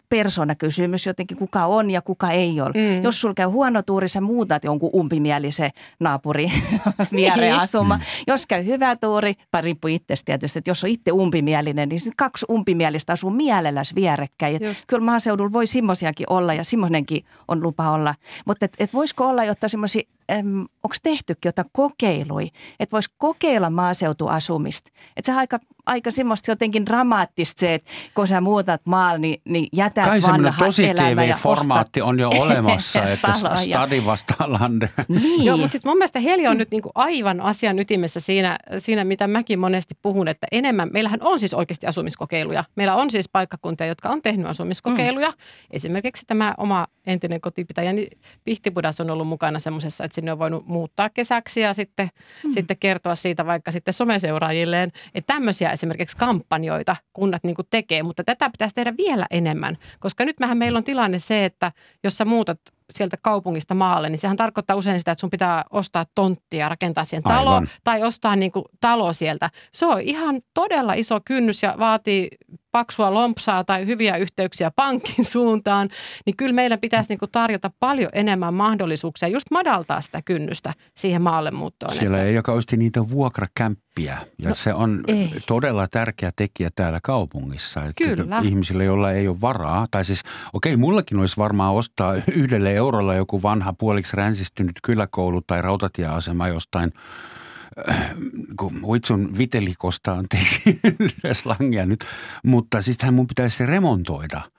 [SPEAKER 3] persoonakysymys jotenkin, kuka on ja kuka ei ole.
[SPEAKER 4] Mm.
[SPEAKER 3] Jos sulla käy huono tuuri, sä muutat jonkun umpimielisen naapuri viereen
[SPEAKER 4] Niin.
[SPEAKER 3] asumaan. Jos käy hyvä tuuri, tai riippuu itsestä tietysti, että jos on itse umpimielinen, niin kaksi umpimielistä asuu mielelläs vierekkäin. Et. Kyllä maaseudulla voi semmoisiakin olla ja semmoinenkin on lupa olla. Mutta et, et voisiko olla jotta semmoisia, onko tehtykin jotain kokeilui, että voisi kokeilla maaseutuasumista. Että se on aika, aika semmoista jotenkin dramaattista se, että kun sä muutat maalle, niin, niin jätä
[SPEAKER 2] Kai
[SPEAKER 3] vanha
[SPEAKER 2] tosi
[SPEAKER 3] elämä ja
[SPEAKER 2] TV-formaatti on jo olemassa, että stadi vastaan lande.
[SPEAKER 3] Niin.
[SPEAKER 4] Joo, mutta siis mun mielestä Heli on nyt niinku aivan asian ytimessä siinä, siinä, mitä mäkin monesti puhun, että enemmän, meillähän on siis oikeasti asumiskokeiluja. Meillä on siis paikkakuntia, jotka on tehnyt asumiskokeiluja. Mm. Esimerkiksi tämä oma entinen kotipitäjäni Pihtipudas on ollut mukana semmoisessa, että sinne on voinut muuttaa kesäksi ja sitten, mm. sitten kertoa siitä vaikka sitten someseuraajilleen, että tämmöisiä esimerkiksi kampanjoita kunnat niin tekee, mutta tätä pitäisi tehdä vielä enemmän, koska nyt mehän meillä on tilanne se, että jos sä muutat sieltä kaupungista maalle, niin sehän tarkoittaa usein sitä, että sun pitää ostaa tonttia ja rakentaa siihen talo Aivan. tai ostaa niin kuin talo sieltä. Se on ihan todella iso kynnys ja vaatii paksua lompsaa tai hyviä yhteyksiä pankin suuntaan, niin kyllä meidän pitäisi niin kuin tarjota paljon enemmän mahdollisuuksia just madaltaa sitä kynnystä siihen maalle muuttoon.
[SPEAKER 2] Siellä ei joka niitä vuokrakämppiä ja no, se on ei. todella tärkeä tekijä täällä kaupungissa. Että kyllä. Ihmisille, joilla ei ole varaa, tai siis okei, okay, mullakin olisi varmaan ostaa yhdelle eurolla joku vanha puoliksi ränsistynyt kyläkoulu tai rautatieasema jostain – kun huitsun vitelikosta, anteeksi slangia nyt, mutta sitten mun pitäisi remontoida –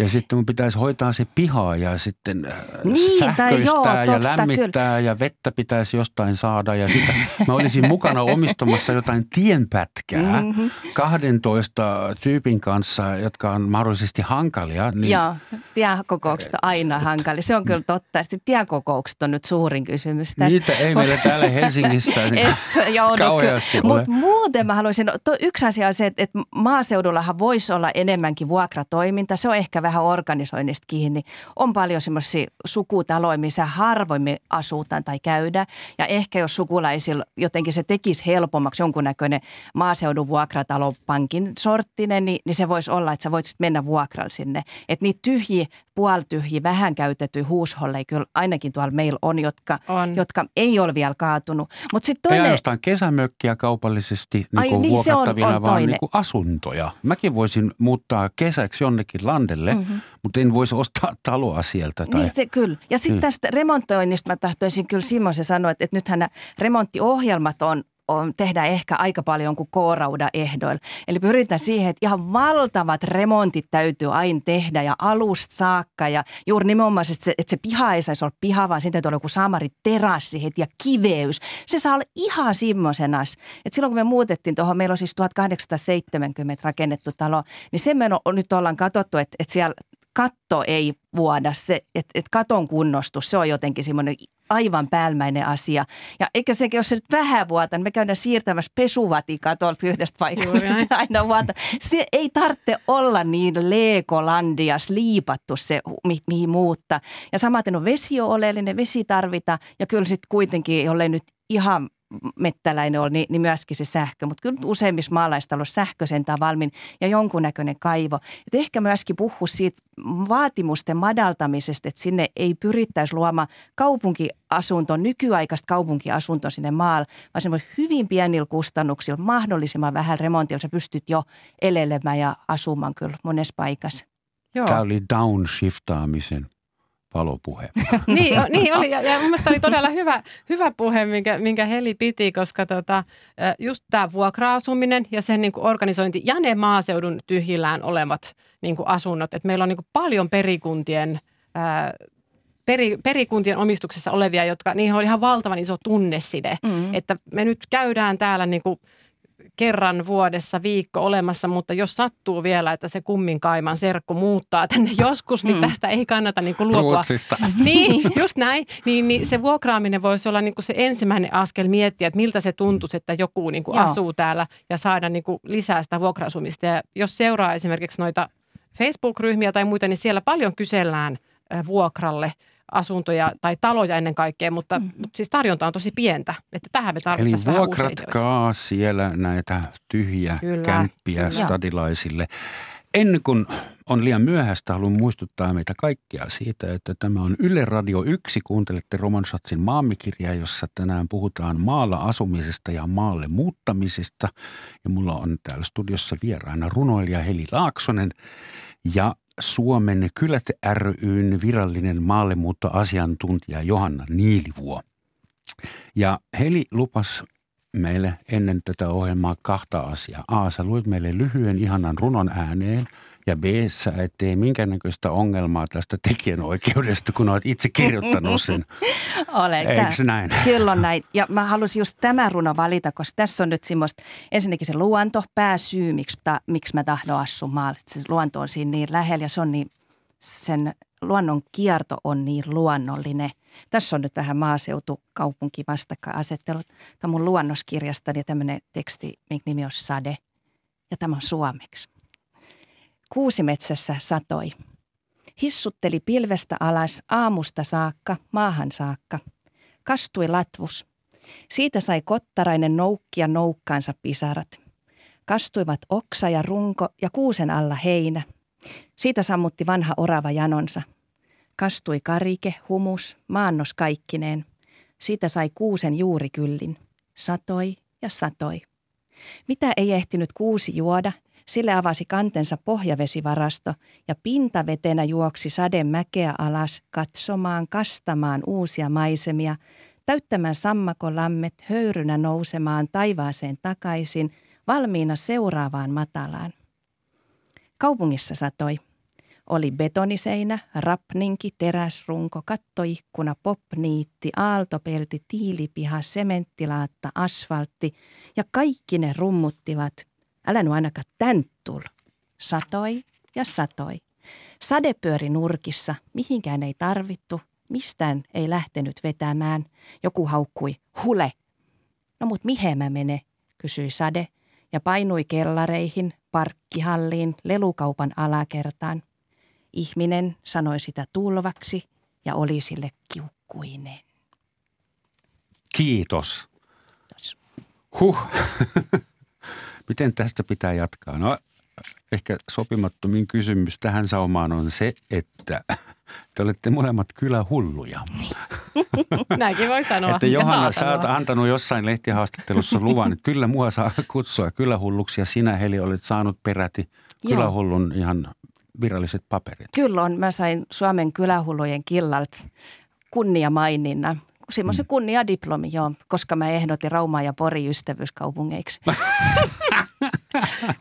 [SPEAKER 2] ja sitten mun pitäisi hoitaa se piha ja sitten äh, niin, sähköistää joo, ja lämmittää kyllä. ja vettä pitäisi jostain saada. Ja sitä mä olisin mukana omistamassa jotain tienpätkää mm-hmm. 12 tyypin kanssa, jotka on mahdollisesti hankalia.
[SPEAKER 3] Niin... Joo, tiekokoukset on aina hankalia. Se on kyllä totta. Sitten tiekokoukset on nyt suurin kysymys
[SPEAKER 2] tässä. Niitä ei meillä täällä Helsingissä niin kauheasti
[SPEAKER 3] ole. Mutta muuten mä haluaisin, no, yksi asia on se, että, että maaseudullahan voisi olla enemmänkin vuokratoiminta. Se on ehkä vähän organisoinnista kiinni. On paljon semmoisia sukutaloja, missä harvoimmin asutaan tai käydään. Ja ehkä jos sukulaisilla jotenkin se tekisi helpommaksi jonkunnäköinen maaseudun vuokratalopankin sorttinen, niin, niin se voisi olla, että sä voisit mennä vuokralla sinne. Että niitä tyhjiä puolityhjiä, vähän käytettyjä huusholleja kyllä ainakin tuolla meillä on, jotka, on. jotka ei ole vielä kaatunut.
[SPEAKER 2] Mut sit toinen... Ei ainoastaan kesämökkiä kaupallisesti niin Ai, niin, vuokrattavina, on, on vaan niin kuin asuntoja. Mäkin voisin muuttaa kesäksi jonnekin landelle, mm-hmm. mutta en voisi ostaa taloa sieltä. Tai...
[SPEAKER 3] Niin se kyllä. Ja sitten niin. tästä remontoinnista mä tahtoisin kyllä Simosen sanoa, että, että nythän remonttiohjelmat on on, tehdään ehkä aika paljon kuin koorauda ehdoilla. Eli pyritään siihen, että ihan valtavat remontit täytyy aina tehdä ja alusta saakka ja juuri nimenomaan, että se, että se piha ei saisi olla piha, vaan sitten täytyy olla joku samari terassi ja kiveys. Se saa olla ihan semmoisenas. Että silloin kun me muutettiin tuohon, meillä on siis 1870 rakennettu talo, niin sen me on, nyt ollaan katsottu, että, että siellä katto ei vuoda, se, että, että katon kunnostus, se on jotenkin semmoinen aivan päälmäinen asia. Ja eikä sekin, jos se nyt vähän vuota, niin me käydään siirtämässä pesuvatikatolta yhdestä paikasta, aina vuota. Se ei tarvitse olla niin Legolandias liipattu se, mi- mihin muuttaa. Ja samaten on vesi on oleellinen, vesi tarvita ja kyllä sitten kuitenkin, jollei nyt ihan mettäläinen oli, niin, niin myöskin se sähkö. Mutta kyllä useimmissa maalaistaloissa sähkö sentään valmiin ja jonkunnäköinen kaivo. Et ehkä myöskin puhua siitä vaatimusten madaltamisesta, että sinne ei pyrittäisi luomaan kaupunkiasunto, nykyaikaista kaupunkiasuntoa sinne maalle, vaan se hyvin pienillä kustannuksilla, mahdollisimman vähän remontilla, sä pystyt jo elelemään ja asumaan kyllä monessa paikassa.
[SPEAKER 2] Joo. Tämä oli downshiftaamisen palopuhe.
[SPEAKER 4] niin, niin oli, ja, ja mun mielestä oli todella hyvä, hyvä puhe, minkä, minkä Heli piti, koska tota, just tämä vuokra-asuminen ja sen niin kuin organisointi ja ne maaseudun tyhjillään olevat niin kuin asunnot, että meillä on niin kuin paljon perikuntien ää, peri, perikuntien omistuksessa olevia, jotka niihin on ihan valtavan iso tunneside, mm. että me nyt käydään täällä niin kuin kerran vuodessa viikko olemassa, mutta jos sattuu vielä, että se kummin kaiman serkku muuttaa tänne joskus, niin mm. tästä ei kannata niin kuin luopua.
[SPEAKER 2] Ruotsista.
[SPEAKER 4] Niin, just näin. Niin, niin se vuokraaminen voisi olla niin kuin se ensimmäinen askel miettiä, että miltä se tuntuisi, että joku niin kuin asuu täällä ja saada niin kuin lisää sitä vuokrasumista. Ja jos seuraa esimerkiksi noita Facebook-ryhmiä tai muita, niin siellä paljon kysellään vuokralle – asuntoja tai taloja ennen kaikkea, mutta, mm. mutta siis tarjonta on tosi pientä, että tähän me tarvittaisiin
[SPEAKER 2] Eli vuokratkaa siellä näitä tyhjiä kyllä, kämppiä kyllä. stadilaisille. Ennen kuin on liian myöhäistä, haluan muistuttaa meitä kaikkia siitä, että tämä on Yle Radio 1. Kuuntelette Roman Schatzin maamikirjaa, jossa tänään puhutaan maalla asumisesta ja maalle muuttamisesta. Ja mulla on täällä studiossa vieraana runoilija Heli Laaksonen ja Suomen Kylät ryn virallinen maallemuuttoasiantuntija Johanna Niilivuo. Ja Heli lupas meille ennen tätä ohjelmaa kahta asiaa. A, sä luit meille lyhyen ihanan runon ääneen – ja B, sä et tee minkäännäköistä ongelmaa tästä tekijänoikeudesta, kun olet itse kirjoittanut sen.
[SPEAKER 3] Olen.
[SPEAKER 2] Eikö näin?
[SPEAKER 3] Kyllä on näin. Ja mä halusin just tämän runo valita, koska tässä on nyt semmoista, ensinnäkin se luonto, pääsyy, miksi, ta, miksi mä tahdon asua maalle. Se luonto on siinä niin lähellä ja se on niin sen luonnon kierto on niin luonnollinen. Tässä on nyt vähän maaseutu-kaupunki vastakkainasettelut. Tämä on mun luonnoskirjastani tämmöinen teksti, minkä nimi on Sade. Ja tämä on suomeksi. Kuusimetsässä satoi. Hissutteli pilvestä alas aamusta saakka, maahan saakka. Kastui latvus. Siitä sai kottarainen noukkia noukkaansa pisarat. Kastuivat oksa ja runko ja kuusen alla heinä. Siitä sammutti vanha orava janonsa. Kastui karike, humus, maannos kaikkineen. Siitä sai kuusen juurikyllin. Satoi ja satoi. Mitä ei ehtinyt kuusi juoda, sille avasi kantensa pohjavesivarasto ja pintavetenä juoksi sade mäkeä alas katsomaan, kastamaan uusia maisemia, täyttämään sammakolammet höyrynä nousemaan taivaaseen takaisin, valmiina seuraavaan matalaan. Kaupungissa satoi. Oli betoniseinä, rapninki, teräsrunko, kattoikkuna, popniitti, aaltopelti, tiilipiha, sementtilaatta, asfaltti ja kaikki ne rummuttivat. Älä nu ainakaan tän tul. Satoi ja satoi. Sade pyöri nurkissa, mihinkään ei tarvittu, mistään ei lähtenyt vetämään. Joku haukkui, hule. No mut mihin mä mene, kysyi Sade ja painui kellareihin, parkkihalliin, lelukaupan alakertaan. Ihminen sanoi sitä tulvaksi ja oli sille kiukkuinen.
[SPEAKER 2] Kiitos.
[SPEAKER 3] Kiitos.
[SPEAKER 2] Huh. Miten tästä pitää jatkaa? No ehkä sopimattomin kysymys tähän saumaan on se, että te olette molemmat kyllä hulluja.
[SPEAKER 4] Näinkin voi sanoa.
[SPEAKER 2] Että Johanna, sä oot antanut jossain lehtihaastattelussa luvan, että kyllä mua saa kutsua kylähulluksi ja sinä Heli olet saanut peräti kylähullun ihan viralliset paperit.
[SPEAKER 3] Kyllä on. Mä sain Suomen kylähullujen killalta kunniamaininnan. Semmoisen mm. kunniadiplomi, joo, koska mä ehdotin Raumaa ja Pori ystävyyskaupungeiksi.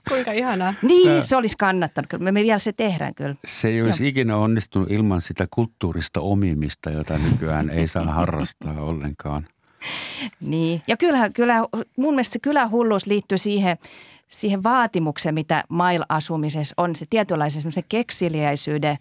[SPEAKER 4] Kuinka ihanaa.
[SPEAKER 3] Niin, se olisi kannattanut. Me, me vielä se tehdään kyllä.
[SPEAKER 2] Se ei olisi Joo. ikinä onnistunut ilman sitä kulttuurista omimista, jota nykyään ei saa harrastaa ollenkaan.
[SPEAKER 3] Niin, ja kyllä, kyllä mun mielestä se kylähulluus liittyy siihen, siihen vaatimukseen, mitä mail-asumisessa on. Se tietynlaisen keksiliäisyyden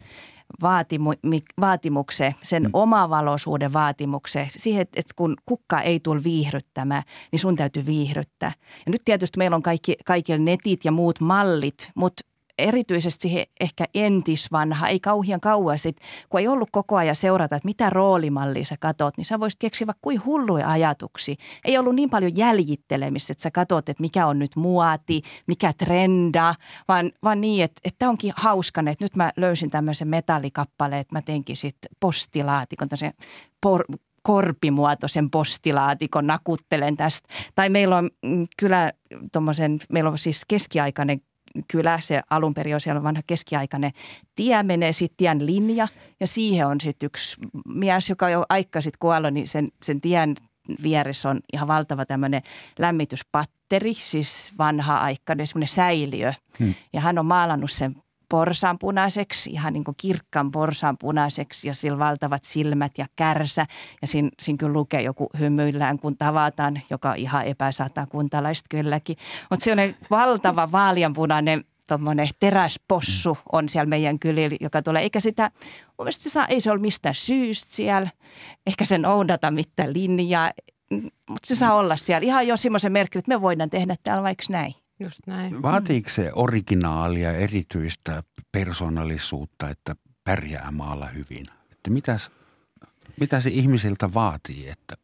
[SPEAKER 3] vaatimu, vaatimukseen, sen mm. omavaloisuuden vaatimukseen, siihen, että kun kukka ei tule viihryttämään, niin sun täytyy viihryttää. Ja nyt tietysti meillä on kaikki, kaikille netit ja muut mallit, mutta erityisesti he ehkä entisvanha, ei kauhean kauan sitten, kun ei ollut koko ajan seurata, että mitä roolimallia sä katot, niin sä voisit keksiä vaikka kuin hulluja ajatuksia. Ei ollut niin paljon jäljittelemistä, että sä katot, että mikä on nyt muoti, mikä trenda, vaan, vaan niin, että, että onkin hauska, että nyt mä löysin tämmöisen metallikappaleen, että mä teinkin sitten postilaatikon, tämmöisen por, korpimuotoisen postilaatikon, nakuttelen tästä. Tai meillä on mm, kyllä tuommoisen, meillä on siis keskiaikainen kylä, se alun perin on siellä vanha keskiaikainen tie, menee sitten tien linja ja siihen on sitten yksi mies, joka jo aika sitten kuollut, niin sen, sen tien vieressä on ihan valtava tämmöinen lämmityspatteri, siis vanha-aikainen semmoinen säiliö. Hmm. Ja hän on maalannut sen porsaanpunaiseksi, ihan niin kuin kirkkaan porsaanpunaiseksi ja sillä valtavat silmät ja kärsä. Ja siinä, siinä kyllä lukee joku hymyillään, kun tavataan, joka on ihan epäsatakuntalaista kylläkin. Mutta se on valtava vaalianpunainen tuommoinen teräspossu on siellä meidän kylillä, joka tulee. Eikä sitä, mun se saa, ei se ole mistään syystä siellä. Ehkä sen oudata mitään linjaa, mutta se saa olla siellä. Ihan jo semmoisen merkki, että me voidaan tehdä täällä vaikka näin.
[SPEAKER 4] Just näin.
[SPEAKER 2] Vaatiiko se originaalia, erityistä persoonallisuutta, että pärjää maalla hyvin? Että mitäs, mitä se ihmisiltä vaatii, että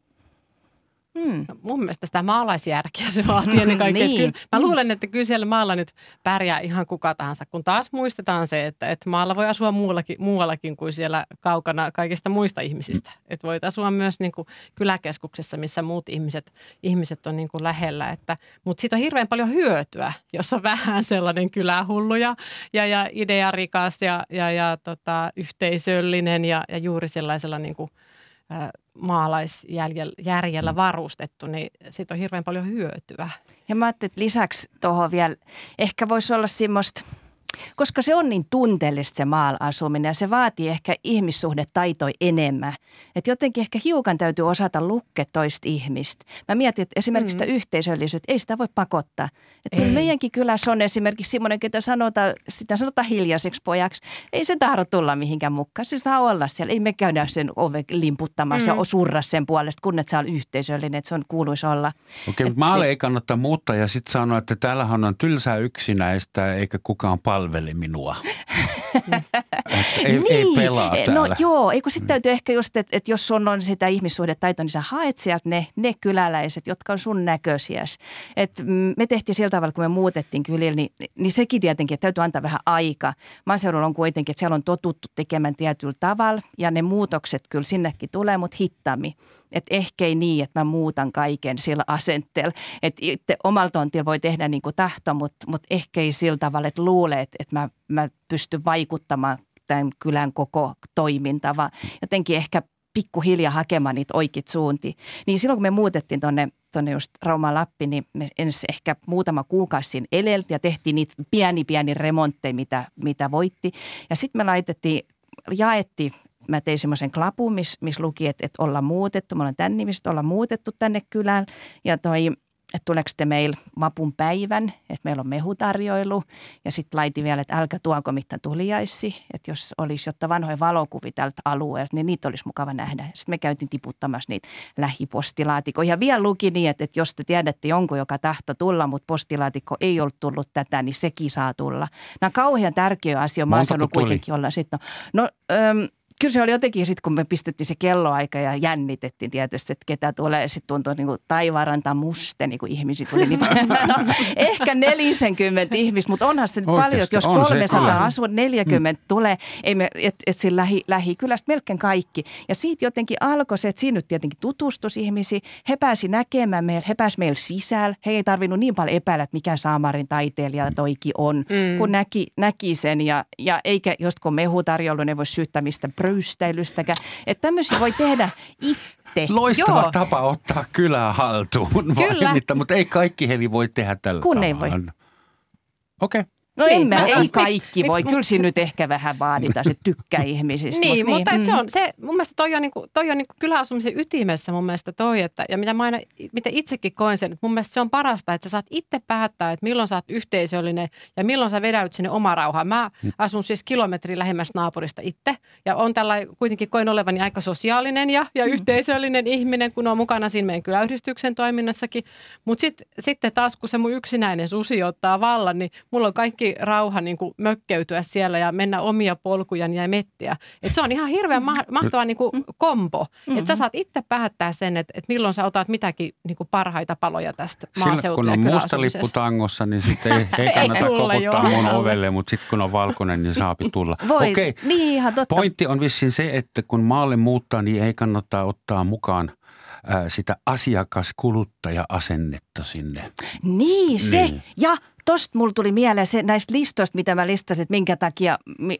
[SPEAKER 4] Mm. No, mun mielestä sitä maalaisjärkeä se vaatii ennen kaikkea. niin. kyllä, mä luulen, että kyllä siellä maalla nyt pärjää ihan kuka tahansa, kun taas muistetaan se, että, että maalla voi asua muuallakin, muuallakin kuin siellä kaukana kaikista muista ihmisistä. Mm. Että voit asua myös niin kuin kyläkeskuksessa, missä muut ihmiset, ihmiset on niin kuin lähellä. Että, mutta siitä on hirveän paljon hyötyä, jos on vähän sellainen kylähullu ja, ja, ja idearikas ja, ja, ja tota, yhteisöllinen ja, ja juuri sellaisella niin kuin – maalaisjärjellä mm. varustettu, niin siitä on hirveän paljon hyötyä.
[SPEAKER 3] Ja mä ajattelin, että lisäksi tuohon vielä, ehkä voisi olla semmoista Koska se on niin tunteellista se maalla asuminen ja se vaatii ehkä ihmissuhdetaitoi enemmän. Että jotenkin ehkä hiukan täytyy osata lukke toista ihmistä. Mä mietin, että esimerkiksi mm. sitä yhteisöllisyyttä, ei sitä voi pakottaa. Että meidänkin kylässä on esimerkiksi semmoinen, ketä sanotaan, sitä sanotaan hiljaiseksi pojaksi. Ei se tahdo tulla mihinkään mukaan. Se saa olla siellä. Ei me käydä sen ove limputtamassa mm. ja surra sen puolesta, kun se on yhteisöllinen, että se on kuuluisi olla.
[SPEAKER 2] Okei, mutta maalle se... ei kannata muuttaa ja sitten sanoa, että täällähän on tylsää yksinäistä eikä kukaan palvele minua. ei, niin. ei pelaa no täällä.
[SPEAKER 3] No joo, eikö sitten täytyy ehkä just, että, että jos sun on sitä ihmissuhdetaitoa, niin sä haet sieltä ne, ne kyläläiset, jotka on sun näköisiä. Et me tehtiin sillä tavalla, kun me muutettiin kylillä, niin, niin sekin tietenkin, että täytyy antaa vähän aika. Maaseudulla on kuitenkin, että siellä on totuttu tekemään tietyllä tavalla ja ne muutokset kyllä sinnekin tulee, mutta hittaammin. Että ehkä ei niin, että mä muutan kaiken sillä asenteella. Että itse omalla tontilla voi tehdä niin kuin tahto, mutta, mutta ehkä ei sillä tavalla, että luulee, että, että mä, mä pystyn vaikuttamaan tämän kylän koko toiminta, vaan jotenkin ehkä pikkuhiljaa hakemaan niitä oikeit suunti. Niin silloin kun me muutettiin tuonne tonne just Rauma Lappi, niin me ensin ehkä muutama kuukausi siinä elelti ja tehtiin niitä pieni pieni remontteja, mitä, mitä voitti. Ja sitten me laitettiin, jaettiin mä tein semmoisen klapun, missä mis luki, että, että ollaan muutettu. Mä olen tämän nimistä, ollaan muutettu tänne kylään. Ja toi että tuleeko te meillä vapun päivän, että meillä on mehutarjoilu. Ja sitten laitin vielä, että älkää tuonko mitään tuliaisi, että jos olisi jotta vanhoja valokuvia tältä alueelta, niin niitä olisi mukava nähdä. Sitten me käytiin tiputtamassa niitä lähipostilaatikoja. Ja vielä luki niin, että, että jos te tiedätte jonkun, joka tahto tulla, mutta postilaatikko ei ollut tullut tätä, niin sekin saa tulla. Nämä on kauhean tärkeä asia. Mä kuitenkin olla sitten. No, no öm, kyllä se oli jotenkin sitten, kun me pistettiin se kelloaika ja jännitettiin tietysti, että ketä tulee. Sitten tuntui niin kuin taivaaranta muste, niin kuin ihmisiä tuli niin no, ehkä 40 ihmistä, mutta onhan se nyt Oikeasti, paljon, että jos 300 asua, 40 mm. tulee, ei me, et, et siinä lähi, lähikylästä melkein kaikki. Ja siitä jotenkin alkoi se, että siinä nyt tietenkin tutustuisi ihmisiä. He pääsi näkemään meillä, he pääsi meillä sisällä. He ei tarvinnut niin paljon epäillä, että mikä Saamarin taiteilija toiki on, mm. kun näki, näki sen. Ja, ja eikä just kun mehutarjoilu, ne voi syyttää mistä röystäilystäkään. Että tämmöisiä voi tehdä itse.
[SPEAKER 2] Loistava Joo. tapa ottaa kylää haltuun. Kyllä. mutta ei kaikki heli voi tehdä tällä
[SPEAKER 3] Kun
[SPEAKER 2] tavalla.
[SPEAKER 3] ei voi.
[SPEAKER 2] Okei. Okay.
[SPEAKER 3] No niin, emme, ei kaikki miksi, voi. Miksi, Kyllä siinä nyt ehkä vähän vaaditaan, se tykkää ihmisistä.
[SPEAKER 4] niin, mutta, niin. mutta mm. se on, se, mun mielestä toi on, niinku, toi on niinku kyläasumisen ytimessä mun mielestä toi, että, ja mitä mä aina, mitä itsekin koen sen, että mun mielestä se on parasta, että sä saat itse päättää, että milloin sä oot yhteisöllinen ja milloin sä vedäyt sinne oma rauhaan. Mä mm. asun siis kilometrin lähemmäs naapurista itse ja on tällä kuitenkin koin olevani aika sosiaalinen ja, ja mm. yhteisöllinen ihminen, kun on mukana siinä meidän kyläyhdistyksen toiminnassakin. Mutta sit, sitten taas, kun se mun yksinäinen susi ottaa vallan, niin mulla on kaikki kaikki rauha niin kuin mökkeytyä siellä ja mennä omia polkuja ja mettiä. Et se on ihan hirveän ma- mahtava niin kuin kompo. Mm-hmm. Että sä saat itse päättää sen, että, että milloin sä otat mitäkin niin kuin parhaita paloja tästä maaseutua
[SPEAKER 2] kun on musta lippu tangossa, niin sitten ei, ei kannata tulla, koputtaa joo. mun ovelle, mutta sitten kun on valkoinen, niin saapi tulla.
[SPEAKER 3] Voit. Okei, niin, ihan totta.
[SPEAKER 2] pointti on vissiin se, että kun maalle muuttaa, niin ei kannata ottaa mukaan – sitä asiakas-kuluttaja-asennetta sinne.
[SPEAKER 3] Niin, se. Niin. Ja tosta mulla tuli mieleen se näistä listoista, mitä mä listasin, että minkä takia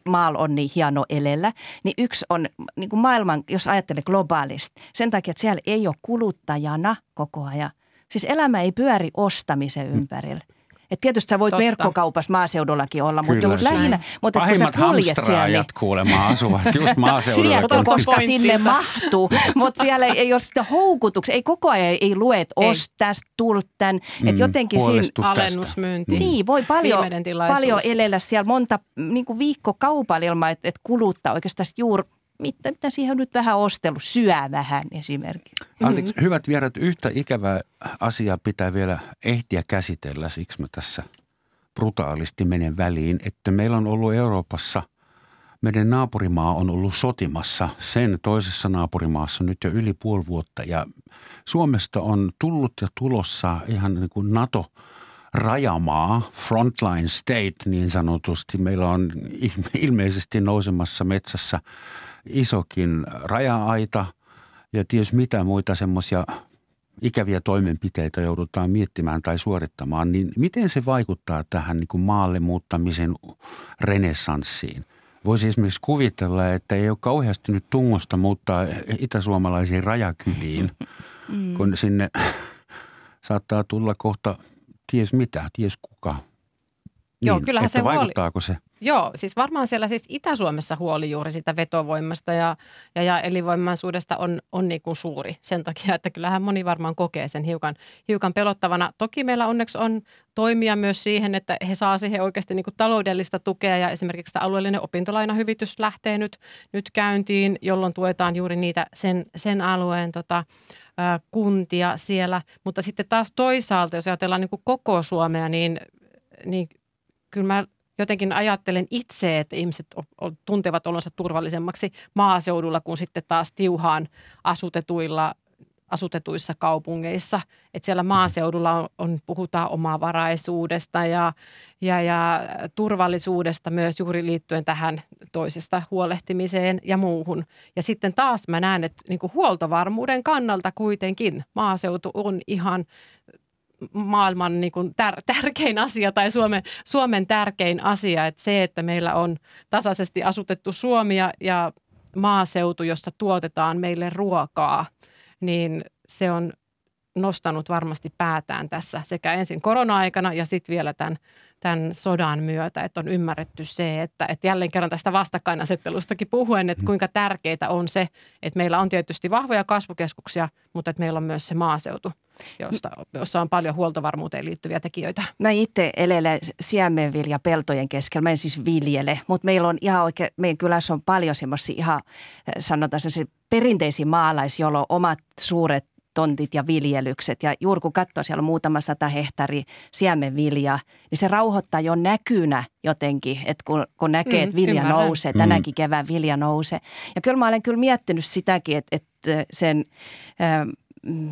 [SPEAKER 3] maal on niin hieno elellä. Niin yksi on niin kuin maailman, jos ajattelee globaalisti, sen takia, että siellä ei ole kuluttajana koko ajan. Siis elämä ei pyöri ostamisen ympärillä. Et tietysti sä voit Totta. verkkokaupassa maaseudullakin olla, mutta lähinnä, mutta kun sä kuljet siellä, niin...
[SPEAKER 2] kuulemma asuvat just maaseudulla.
[SPEAKER 3] Tiedätkö, koska sinne mahtuu, mutta siellä ei ole sitä houkutuksia, ei koko ajan ei lue, että ost tästä, tän, mm, että jotenkin siinä...
[SPEAKER 4] Alennusmyynti.
[SPEAKER 3] Niin, voi paljon, paljon elellä siellä monta niin kuin viikkokaupalla ilman, että, että kuluttaa oikeastaan juuri mitä, mitä siihen on nyt vähän ostellut, syö vähän esimerkiksi.
[SPEAKER 2] Anteeksi, mm-hmm. hyvät vierat, yhtä ikävää asiaa pitää vielä ehtiä käsitellä, siksi mä tässä brutaalisti menen väliin, että meillä on ollut Euroopassa, meidän naapurimaa on ollut sotimassa sen toisessa naapurimaassa nyt jo yli puoli vuotta ja Suomesta on tullut ja tulossa ihan niin kuin NATO – rajamaa, frontline state niin sanotusti. Meillä on ilmeisesti nousemassa metsässä isokin raja-aita ja ties mitä muita semmoisia ikäviä toimenpiteitä joudutaan miettimään tai suorittamaan, niin miten se vaikuttaa tähän niin kuin maalle muuttamisen renessanssiin? Voisi esimerkiksi kuvitella, että ei ole kauheasti nyt tungosta muuttaa itäsuomalaisiin rajakyliin, mm. kun sinne saattaa tulla kohta ties mitä, ties kuka.
[SPEAKER 4] Joo,
[SPEAKER 2] niin,
[SPEAKER 4] kyllähän se huoli-
[SPEAKER 2] vaikuttaako se?
[SPEAKER 4] Joo, siis varmaan siellä siis Itä-Suomessa huoli juuri sitä vetovoimasta ja, ja, ja elinvoimaisuudesta on, on niin kuin suuri sen takia, että kyllähän moni varmaan kokee sen hiukan, hiukan pelottavana. Toki meillä onneksi on toimia myös siihen, että he saa siihen oikeasti niin kuin taloudellista tukea ja esimerkiksi tämä alueellinen opintolainahyvitys lähtee nyt, nyt käyntiin, jolloin tuetaan juuri niitä sen, sen alueen tota, kuntia siellä. Mutta sitten taas toisaalta, jos ajatellaan niin kuin koko Suomea, niin, niin kyllä mä jotenkin ajattelen itse, että ihmiset tuntevat olonsa turvallisemmaksi maaseudulla kuin sitten taas tiuhaan asutetuilla asutetuissa kaupungeissa. Että siellä maaseudulla on, on, puhutaan omavaraisuudesta ja, ja, ja turvallisuudesta myös juuri liittyen tähän toisesta huolehtimiseen ja muuhun. Ja sitten taas mä näen, että niin huoltovarmuuden kannalta kuitenkin maaseutu on ihan maailman niin kuin tär, tärkein asia tai Suomen, Suomen tärkein asia. Että se, että meillä on tasaisesti asutettu Suomi ja, ja maaseutu, jossa tuotetaan meille ruokaa, niin se on nostanut varmasti päätään tässä sekä ensin korona-aikana ja sitten vielä tämän, tämän sodan myötä, että on ymmärretty se, että, että jälleen kerran tästä vastakkainasettelustakin puhuen, että kuinka tärkeää on se, että meillä on tietysti vahvoja kasvukeskuksia, mutta että meillä on myös se maaseutu, josta, jossa on paljon huoltovarmuuteen liittyviä tekijöitä.
[SPEAKER 3] Mä itse elelen siemenvilja peltojen keskellä. Mä en siis viljele, mutta meillä on ihan oikein, meidän kylässä on paljon semmoisia ihan, eh, sanotaan semmoisia perinteisiä maalais, joilla on omat suuret tontit ja viljelykset. Ja juuri kun katsoo, siellä on muutama sata hehtaari siemenvilja, niin se rauhoittaa jo näkynä jotenkin, että kun, kun näkee,
[SPEAKER 4] Mm,
[SPEAKER 3] että vilja
[SPEAKER 4] ymmärrän.
[SPEAKER 3] nousee, tänäkin kevään vilja nousee. Ja kyllä mä olen kyllä miettinyt sitäkin, että, että sen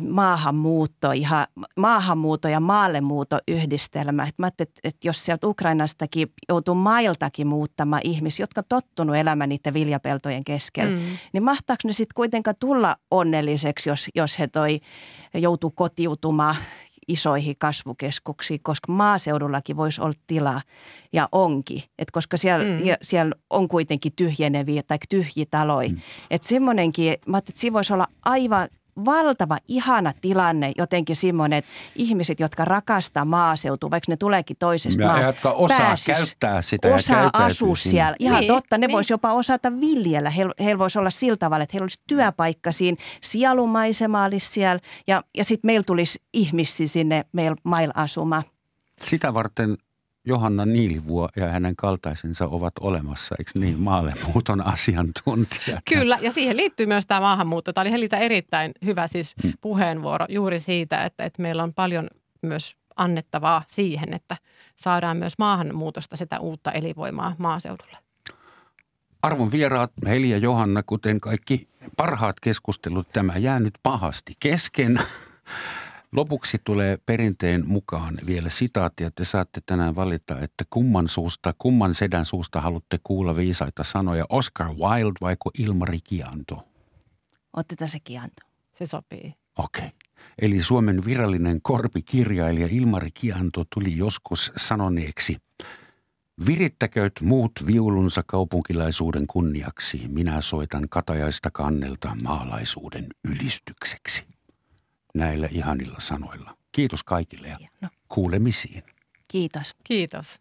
[SPEAKER 3] maahanmuutto, ihan maahanmuutto ja maallemuuto yhdistelmä. Et mä että, että jos sieltä Ukrainastakin joutuu mailtakin muuttamaan ihmisiä, jotka on tottunut elämään niiden viljapeltojen keskellä,
[SPEAKER 4] Mm.
[SPEAKER 3] niin mahtaako ne sitten kuitenkaan tulla onnelliseksi, jos, jos he toi joutuu kotiutumaan isoihin kasvukeskuksiin, koska maaseudullakin voisi olla tilaa ja onkin. Et koska siellä,
[SPEAKER 4] Mm.
[SPEAKER 3] mm. siellä on kuitenkin tyhjeneviä tai tyhjiä taloja. Mm. Että semmoinenkin, mä ajattelin, että siinä voisi olla aivan valtava, ihana tilanne jotenkin semmoinen, että ihmiset, jotka rakastaa maaseutua, vaikka ne tuleekin toisesta
[SPEAKER 2] Ja
[SPEAKER 3] maasta,
[SPEAKER 2] jotka osaa
[SPEAKER 3] pääsis-
[SPEAKER 2] käyttää sitä ja
[SPEAKER 3] osaa
[SPEAKER 2] käyttäytyy
[SPEAKER 3] asua
[SPEAKER 2] siinä.
[SPEAKER 3] siellä. Ihan
[SPEAKER 4] Niin,
[SPEAKER 3] totta, ne
[SPEAKER 4] niin.
[SPEAKER 3] voisi jopa osata viljellä. Heillä heil voisi olla sillä tavalla, että heillä olisi työpaikka siinä, sielumaisema olisi siellä ja, ja sitten meillä tulisi ihmisiä sinne meillä mailla asumaan.
[SPEAKER 2] Sitä varten Johanna Niilivuo ja hänen kaltaisensa ovat olemassa, eikö niin, maallemuuton asiantuntijat?
[SPEAKER 4] Kyllä, ja siihen liittyy myös tämä maahanmuutto. Tämä oli Helitä erittäin hyvä siis
[SPEAKER 2] Mm.
[SPEAKER 4] puheenvuoro juuri siitä, että, että meillä on paljon myös annettavaa siihen, että saadaan myös maahanmuutosta sitä uutta elinvoimaa maaseudulle.
[SPEAKER 2] Arvon vieraat, Heli ja Johanna, kuten kaikki parhaat keskustelut, tämä jää nyt pahasti kesken. Lopuksi tulee perinteen mukaan vielä sitaatti, ja te saatte tänään valita, että kumman suusta, kumman sedän suusta haluatte kuulla viisaita sanoja, Oscar Wilde vaiko Ilmari Kianto?
[SPEAKER 3] Otetaan se kianto.
[SPEAKER 4] Se sopii.
[SPEAKER 2] Okei. Okay. Eli Suomen virallinen korpikirjailija Ilmari Kianto tuli joskus sanoneeksi, Virittäkööt muut viulunsa kaupunkilaisuuden kunniaksi, minä soitan katajaista kannelta maalaisuuden ylistykseksi. Näillä ihanilla sanoilla. Kiitos kaikille ja kuulemisiin.
[SPEAKER 3] kiitos.
[SPEAKER 4] Kiitos.